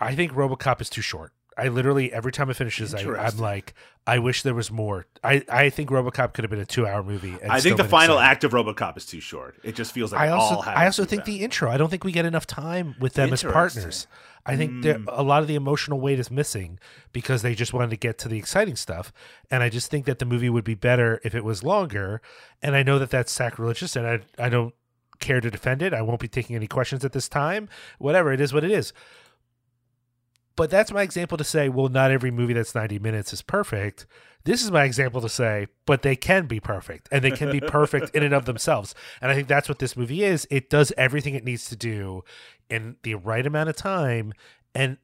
I think RoboCop is too short. I literally every time it finishes, I, I'm like, I wish there was more. I, I think RoboCop could have been a two hour movie. and I think the final exciting. act of RoboCop is too short. It just feels like I also all I also think fast. the intro. I don't think we get enough time with them as partners. I think there, hmm. a lot of the emotional weight is missing because they just wanted to get to the exciting stuff, and I just think that the movie would be better if it was longer. And I know that that's sacrilegious, and I I don't care to defend it. I won't be taking any questions at this time. Whatever it is, what it is. But that's my example to say, well, not every movie that's 90 minutes is perfect. This is my example to say, but they can be perfect and they can be perfect in and of themselves. And I think that's what this movie is. It does everything it needs to do in the right amount of time. And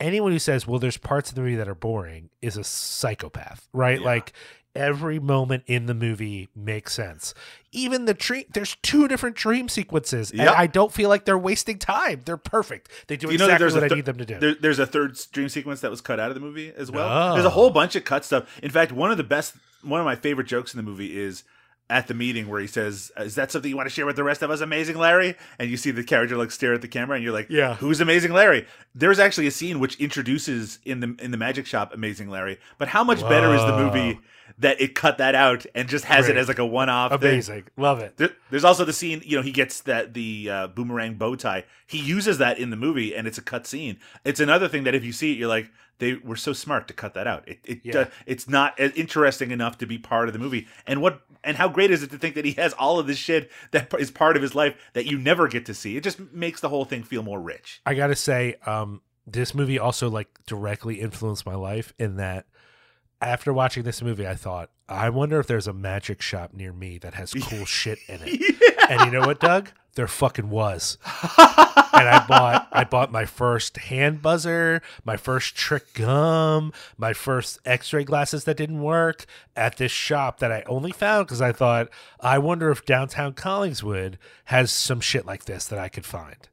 anyone who says, well, there's parts of the movie that are boring is a psychopath, right? Yeah. Like every moment in the movie makes sense. Even the dream, there's two different dream sequences. And Yep. I don't feel like they're wasting time. They're perfect. They do you know exactly there's what a I need them to do. There, there's a third dream sequence that was cut out of the movie as well. No. There's a oh. whole bunch of cut stuff. In fact, one of the best, one of my favorite jokes in the movie is at the meeting where he says, "Is that something you want to share with the rest of us, Amazing Larry?" And you see the character like stare at the camera, and you're like, Yeah. who's Amazing Larry?" There's actually a scene which introduces in the in the magic shop Amazing Larry. But how much better is the movie that it cut that out and just has it as like a one off? Amazing. Love it. There, there's also the scene, you know, he gets that the uh, boomerang bow tie. He uses that in the movie, and it's a cut scene. It's another thing that if you see it, you're like, they were so smart to cut that out. It, it Yeah. uh, it's not interesting enough to be part of the movie. And what and how great is it to think that he has all of this shit that is part of his life that you never get to see? It just makes the whole thing feel more rich. I gotta say, um, this movie also like directly influenced my life in that after watching this movie, I thought, I wonder if there's a magic shop near me that has cool shit in it. And you know what, Doug? there fucking was. and I bought I bought my first hand buzzer, my first trick gum, my first x-ray glasses that didn't work at this shop that I only found cuz I thought I wonder if downtown Collingswood has some shit like this that I could find.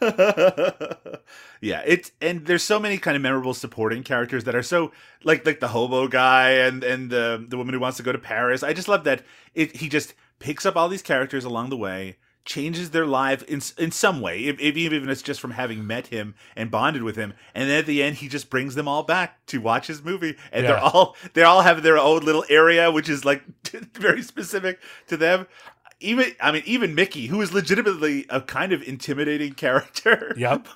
yeah, it's and there's so many kind of memorable supporting characters that are so like like the hobo guy and and the the woman who wants to go to Paris. I just love that it he just picks up all these characters along the way, changes their life in in some way, if, if even if it's just from having met him and bonded with him, and then at the end he just brings them all back to watch his movie, and they're all they all have their own little area, which is like very specific to them. Even I mean, even Mickey, who is legitimately a kind of intimidating character. Yep.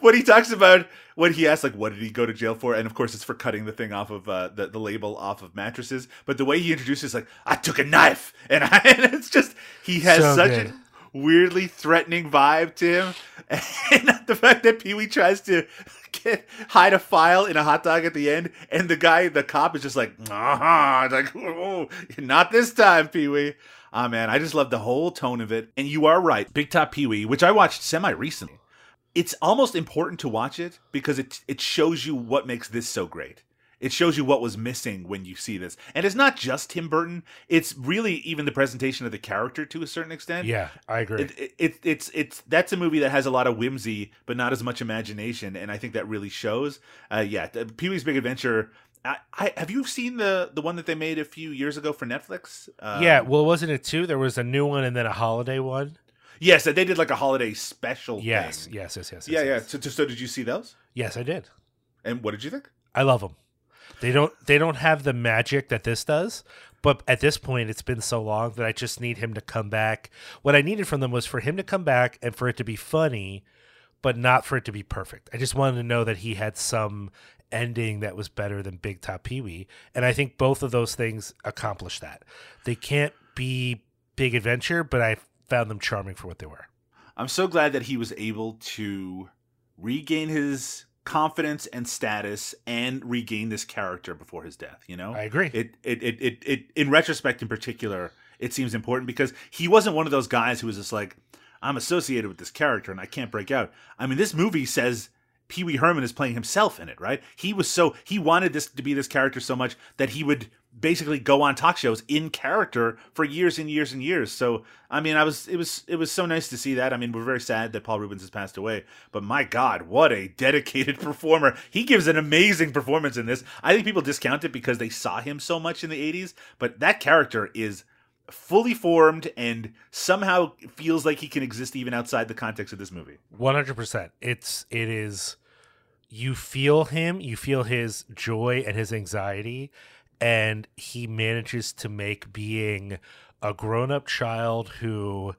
when he talks about when he asks like what did he go to jail for and of course it's for cutting the thing off of uh, the, the label off of mattresses but the way he introduces like i took a knife and, I, and it's just he has So such good. a weirdly threatening vibe to him and the fact that pee-wee tries to get, hide a file in a hot dog at the end and the guy the cop is just like uh-huh like oh, not this time pee-wee Ah man, I just love the whole tone of it. And you are right, Big Top Pee-wee, which I watched semi recently it's almost important to watch it because it it shows you what makes this so great. It shows you what was missing when you see this. And it's not just Tim Burton, it's really even the presentation of the character to a certain extent. Yeah, I agree. It, it, it, it's it's that's a movie that has a lot of whimsy but not as much imagination and I think that really shows. Uh yeah, Pee-wee's Big Adventure I, I have you seen the the one that they made a few years ago for Netflix? Um, yeah, well, wasn't it two? There was a new one and then a holiday one. Yes, they did like a holiday special Yes, thing. yes, yes, yes. Yeah, yes, yeah. yes. So, so did you see those? Yes, I did. And what did you think? I love them. They don't they don't have the magic that this does, but at this point it's been so long that I just need him to come back. What I needed from them was for him to come back and for it to be funny, but not for it to be perfect. I just wanted to know that he had some ending that was better than Big Top Pee-wee, and I think both of those things accomplish that. They can't be Big Adventure, but I found them charming for what they were. I'm so glad that he was able to regain his confidence and status and regain this character before his death, you know? I agree. It it it it, it in retrospect in particular, it seems important because he wasn't one of those guys who was just like I'm associated with this character and I can't break out. I mean, this movie says Pee Wee Herman is playing himself in it, right? He was so he wanted this to be this character so much that he would basically go on talk shows in character for years and years and years. So I mean, I was it was it was so nice to see that. I mean, we're very sad that Paul Reubens has passed away, but my God, what a dedicated performer! He gives an amazing performance in this. I think people discount it because they saw him so much in the '80s, but that character is fully formed and somehow feels like he can exist even outside the context of this movie. One hundred percent. It's it is. You feel him. You feel his joy and his anxiety, and he manages to make being a grown-up child who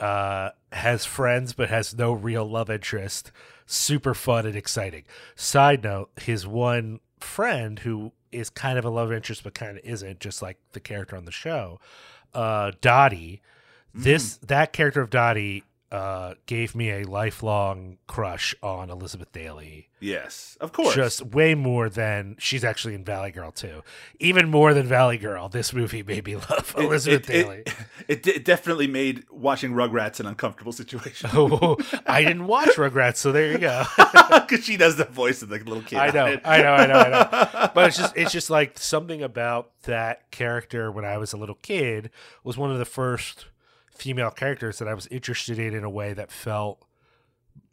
uh, has friends but has no real love interest super fun and exciting. Side note: his one friend who is kind of a love interest but kind of isn't, just like the character on the show, uh, Dottie. This that character of Dottie uh, gave me a lifelong crush on Elizabeth Daily. Yes, of course. Just way more than she's actually in Valley Girl too. Even more than Valley Girl, this movie made me love It- Elizabeth it, Daily. It, it, it definitely made watching Rugrats an uncomfortable situation oh, I didn't watch Rugrats, so there you go. because she does the voice of the little kid. I know. I know, I know, I know. But it's just it's just like something about that character when I was a little kid was one of the first female characters that I was interested in in a way that felt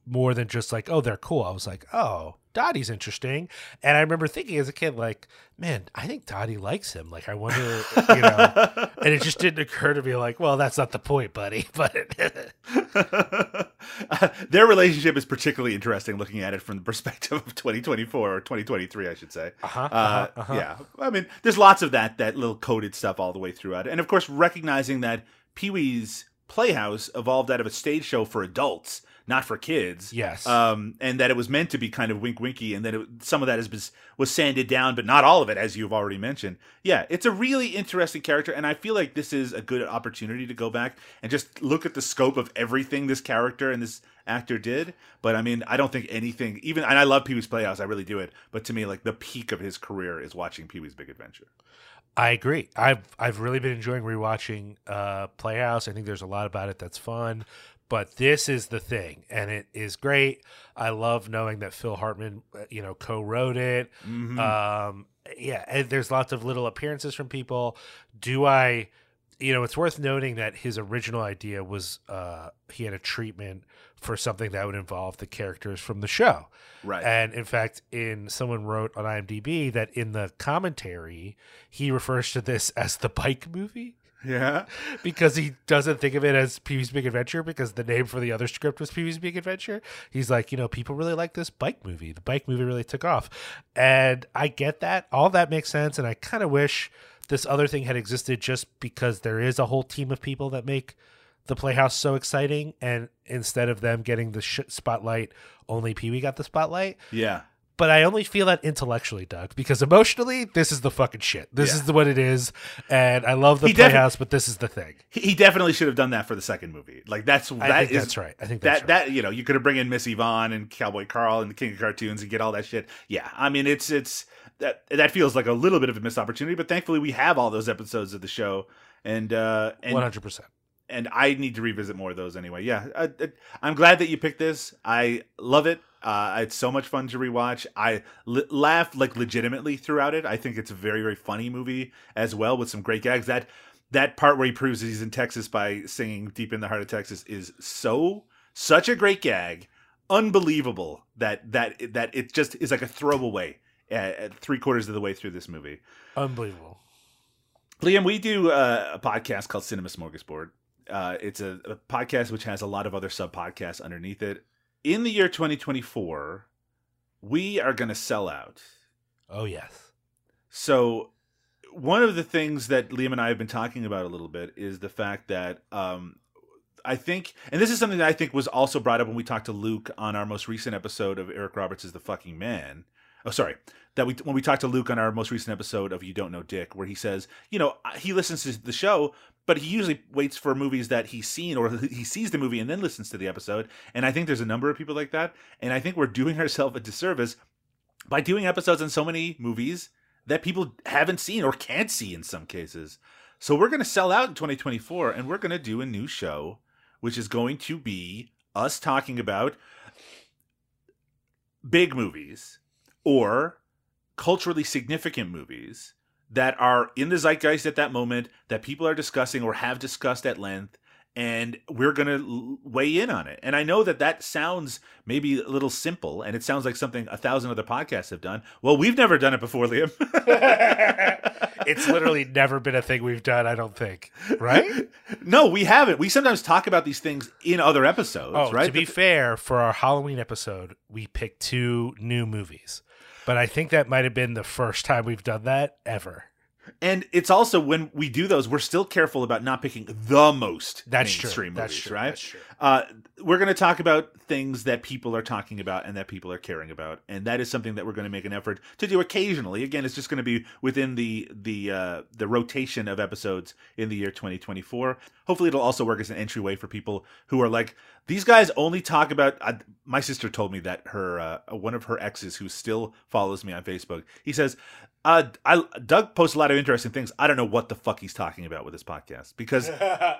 more than just like, oh, they're cool. I was like, oh, Dottie's interesting. And I remember thinking as a kid, like, man, I think Dottie likes him. Like, I wonder, you know. and it just didn't occur to me, like, well, that's not the point, buddy. But Their relationship is particularly interesting looking at it from the perspective of 2024 or 2023, I should say. Uh-huh, Uh, uh-huh, uh-huh. Yeah, I mean, there's lots of that that little coded stuff all the way throughout, and of course, recognizing that Pee Wee's Playhouse evolved out of a stage show for adults, not for kids. Yes. um, and that it was meant to be kind of wink winky, and that it, some of that is was, was sanded down, but not all of it, as you've already mentioned. Yeah, it's a really interesting character, and I feel like this is a good opportunity to go back and just look at the scope of everything this character and this actor did. But I mean, I don't think anything, even, and I love Pee Wee's Playhouse, I really do it. But to me, like the peak of his career is watching Pee Wee's Big Adventure. I agree. I've I've really been enjoying rewatching uh, Playhouse. I think there's a lot about it that's fun, but this is the thing, and it is great. I love knowing that Phil Hartman, uh, you know, co-wrote it. Um, yeah, and there's lots of little appearances from people. Do I? You know, it's worth noting that his original idea was uh, he had a treatment for something that would involve the characters from the show. Right. And in fact, in someone wrote on IMDb that in the commentary, he refers to this as the bike movie Yeah. because he doesn't think of it as Pee Wee's Big Adventure because the name for the other script was Pee Wee's Big Adventure. He's like, you know, people really like this bike movie. The bike movie really took off. And I get that. All that makes sense. And I kind of wish this other thing had existed just because there is a whole team of people that make the Playhouse so exciting. And instead of them getting the sh- spotlight, only Pee Wee got the spotlight Yeah. but I only feel that intellectually, Doug, because emotionally, this is the fucking shit. This Yeah. is the, what it is, and I love the He defi- Playhouse, but this is the thing. He, he definitely should have done that for the second movie. Like that's I think is- that's right. I think that right. that you know you could have bring in Miss Yvonne and Cowboy Carl and the King of Cartoons and get all that shit. Yeah, I mean it's it's that that feels like a little bit of a missed opportunity, but thankfully we have all those episodes of the show, and uh and One hundred percent. And I need to revisit more of those anyway. Yeah, I, I'm glad that you picked this. I love it. Uh, it's so much fun to rewatch. I l- laugh like legitimately throughout it. I think it's a very very funny movie as well with some great gags. That that part where he proves he's in Texas by singing "Deep in the Heart of Texas" is so such a great gag, unbelievable that that that it just is like a throwaway at, at three quarters of the way through this movie. Unbelievable. Liam, we do uh, a podcast called Cinema Smorgasbord. Uh, it's a, a podcast which has a lot of other sub podcasts underneath it. In the year 2024, we are going to sell out. Oh yes. So, one of the things that Liam and I have been talking about a little bit is the fact that um, I think, and this is something that I think was also brought up when we talked to Luke on our most recent episode of Eric Roberts is the fucking man. Oh, sorry. That we when we talked to Luke on our most recent episode of You Don't Know Dick, where he says, you know, he listens to the show, but he usually waits for movies that he's seen or he sees the movie and then listens to the episode. And I think there's a number of people like that, and I think we're doing ourselves a disservice by doing episodes on so many movies that people haven't seen or can't see in some cases. So we're going to sell out in 2024 and we're going to do a new show which is going to be us talking about big movies or culturally significant movies that are in the zeitgeist at that moment that people are discussing or have discussed at length and we're going to weigh in on it. And I know that that sounds maybe a little simple and it sounds like something a thousand other podcasts have done. Well, we've never done it before, Liam. It's literally never been a thing we've done. I don't think. Right. no, we haven't. We sometimes talk about these things in other episodes, Oh, right? to be But- fair, for our Halloween episode, we picked two new movies, but I think that might have been the first time we've done that ever. And it's also when we do those, we're still careful about not picking the most That's true. mainstream That's movies, true. right? That's true. Uh, we're going to talk about things that people are talking about and that people are caring about, and that is something that we're going to make an effort to do occasionally. Again, it's just going to be within the the uh, the rotation of episodes in the year 2024. Hopefully, it'll also work as an entryway for people who are like, these guys only talk about. Uh, my sister told me that her uh, one of her exes, who still follows me on Facebook, he says. Uh, I Doug posts a lot of interesting things. I don't know what the fuck he's talking about with this podcast because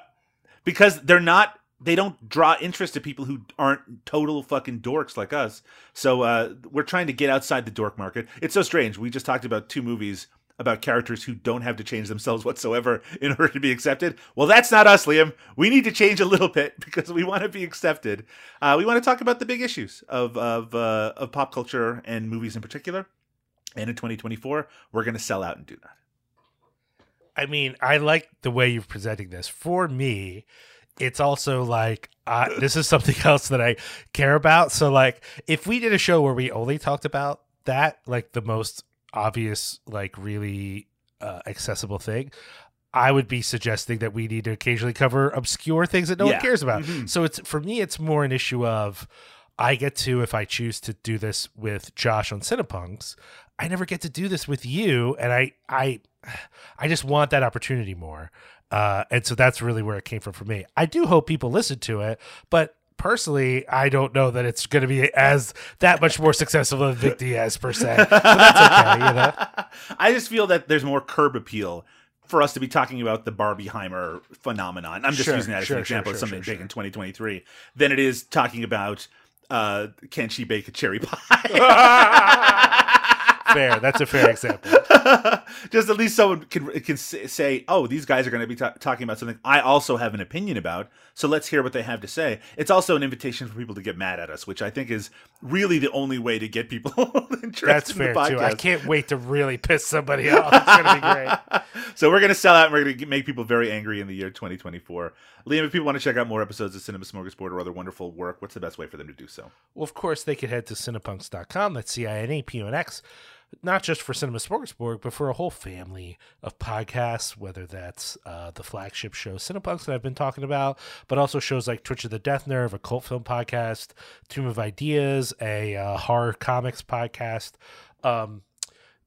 because they're not they don't draw interest to people who aren't total fucking dorks like us. So uh, we're trying to get outside the dork market. It's so strange. We just talked about two movies about characters who don't have to change themselves whatsoever in order to be accepted. Well, that's not us, Liam. We need to change a little bit because we want to be accepted. Uh, we want to talk about the big issues of of uh, of pop culture and movies in particular. And in 2024, we're going to sell out and do that. I mean, I like the way you're presenting this. For me, it's also like uh, this is something else that I care about. So, like, if we did a show where we only talked about that, like the most obvious, like really uh, accessible thing, I would be suggesting that we need to occasionally cover obscure things that no Yeah. one cares about. Mhm. So, it's for me, it's more an issue of I get to, if I choose to do this with Josh on Cinepunx, I never get to do this with you, and I, I, I just want that opportunity more. Uh, and so that's really where it came from for me. I do hope people listen to it, but personally, I don't know that it's going to be as that much more successful than Vic Diaz per se. But that's okay, you know. I just feel that there's more curb appeal for us to be talking about the Barbieheimer phenomenon. I'm just Sure, using that as sure, an example sure, of something big in 2023 than it is talking about uh, can she bake a cherry pie? Fair. That's a fair example. just at least someone can can say, "Oh, these guys are going to be ta- talking about something I also have an opinion about." So let's hear what they have to say. It's also an invitation for people to get mad at us, which I think is really the only way to get people interested That's in fair the podcast. too. I can't wait to really piss somebody off. It's going to be great. so we're going to sell out and we're going to make people very angry in the year 2024. Liam, if people want to check out more episodes of Cinema Smorgasbord or other wonderful work, what's the best way for them to do so? Well, of course, they could head to cinepunx.com. That's C I N E P U N X. Not just for Cinema Smorgasbord, but for a whole family of podcasts, whether that's uh, the flagship show Cinepunx that I've been talking about, but also shows like Twitch of the Death Nerve, a cult film podcast, Tomb of Ideas, a uh, horror comics podcast, um,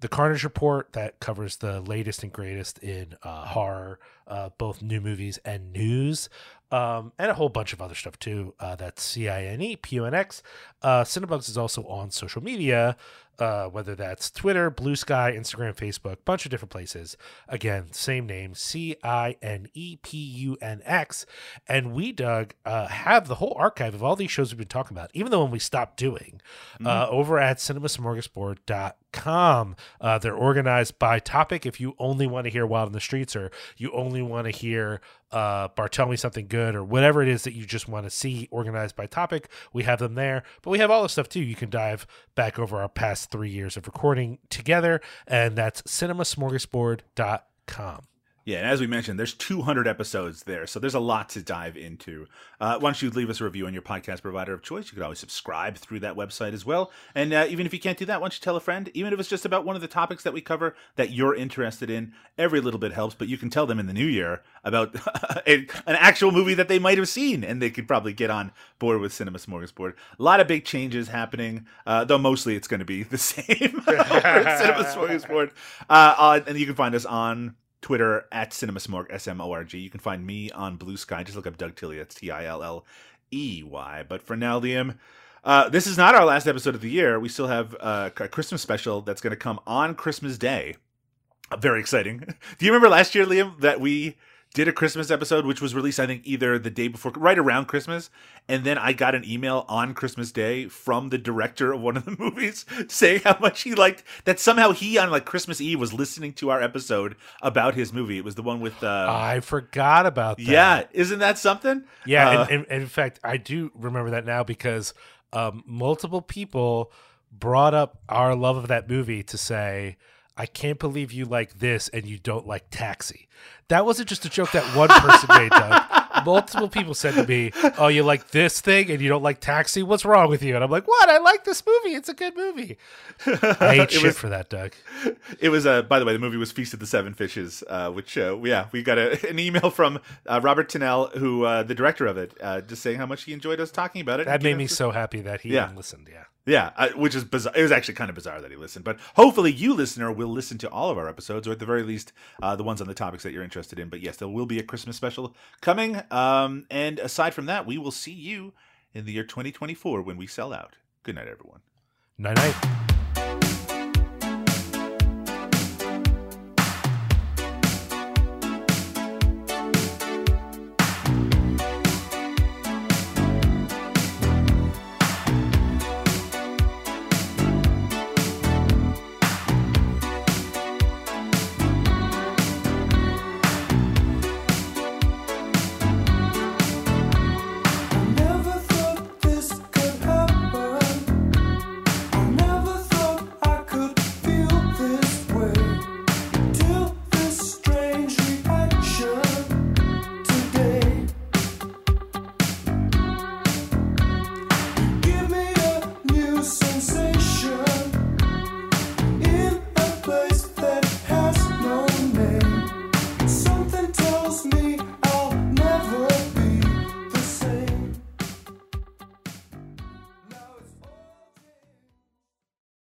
the Carnage Report that covers the latest and greatest in uh, horror, uh, both new movies and news, um, and a whole bunch of other stuff too. Uh, that's C I N E P U N X. Uh, Cinepunx is also on social media, uh, whether that's Twitter, Blue Sky, Instagram, Facebook, bunch of different places. Again, same name, C I N E P U N X. And we, Doug, uh, have the whole archive of all these shows we've been talking about, even the one we stopped doing, uh, over at cinemasmorgasbord.com. Uh, they're organized by topic. If you only want to hear Wild in the Streets or you only want to hear uh, Bartel Me Something Good or whatever it is that you just want to see organized by topic, we have them there. But we have all the stuff too. You can dive back over our past three years of recording together, and that's cinemasmorgasbord.com. Yeah, and as we mentioned, there's 200 episodes there, so there's a lot to dive into. Uh, why don't you leave us a review on your podcast provider of choice? You could always subscribe through that website as well. And uh, even if you can't do that, why don't you tell a friend? Even if it's just about one of the topics that we cover that you're interested in, every little bit helps. But you can tell them in the new year about an actual movie that they might have seen, and they could probably get on board with Cinema Smorgasbord. A lot of big changes happening, uh, though mostly it's going to be the same Cinema Smorgasbord. Uh, and you can find us on Twitter at CinemaSmorg, S M O R G. You can find me on Blue Sky. Just look up Doug Tilley. That's T I L L E Y. But for now, Liam, uh, this is not our last episode of the year. We still have uh, a Christmas special that's going to come on Christmas Day. Very exciting. Do you remember last year, Liam, that we did a Christmas episode, which was released, I think, either the day before, right around Christmas. And then I got an email on Christmas Day from the director of one of the movies saying how much he liked that somehow he, on like Christmas Eve, was listening to our episode about his movie. It was the one with, uh, I forgot about that. yeah, isn't that something? Yeah, Uh, and, and, and in fact, I do remember that now because um, multiple people brought up our love of that movie to say, "I can't believe you like this and you don't like Taxi." That wasn't just a joke that one person made, Doug. Multiple people said to me, "Oh, you like this thing and you don't like Taxi? What's wrong with you?" And I'm like, "What? I like this movie. It's a good movie." I ate It shit was- for that, Doug. It was, uh, by the way, the movie was Feast of the Seven Fishes, uh, which, uh, yeah, we got a, an email from uh, Robert Tinnell, who, uh, the director of it, uh, just saying how much he enjoyed us talking about it. That made me so happy that he Yeah. listened. Yeah. Yeah, which is bizarre. It was actually kind of bizarre that he listened, but hopefully you, listener, will listen to all of our episodes, or at the very least, uh, the ones on the topics that you're interested in. But yes, there will be a Christmas special coming. Um, and aside from that, we will see you in the year 2024 when we sell out. Good night, everyone. Night night.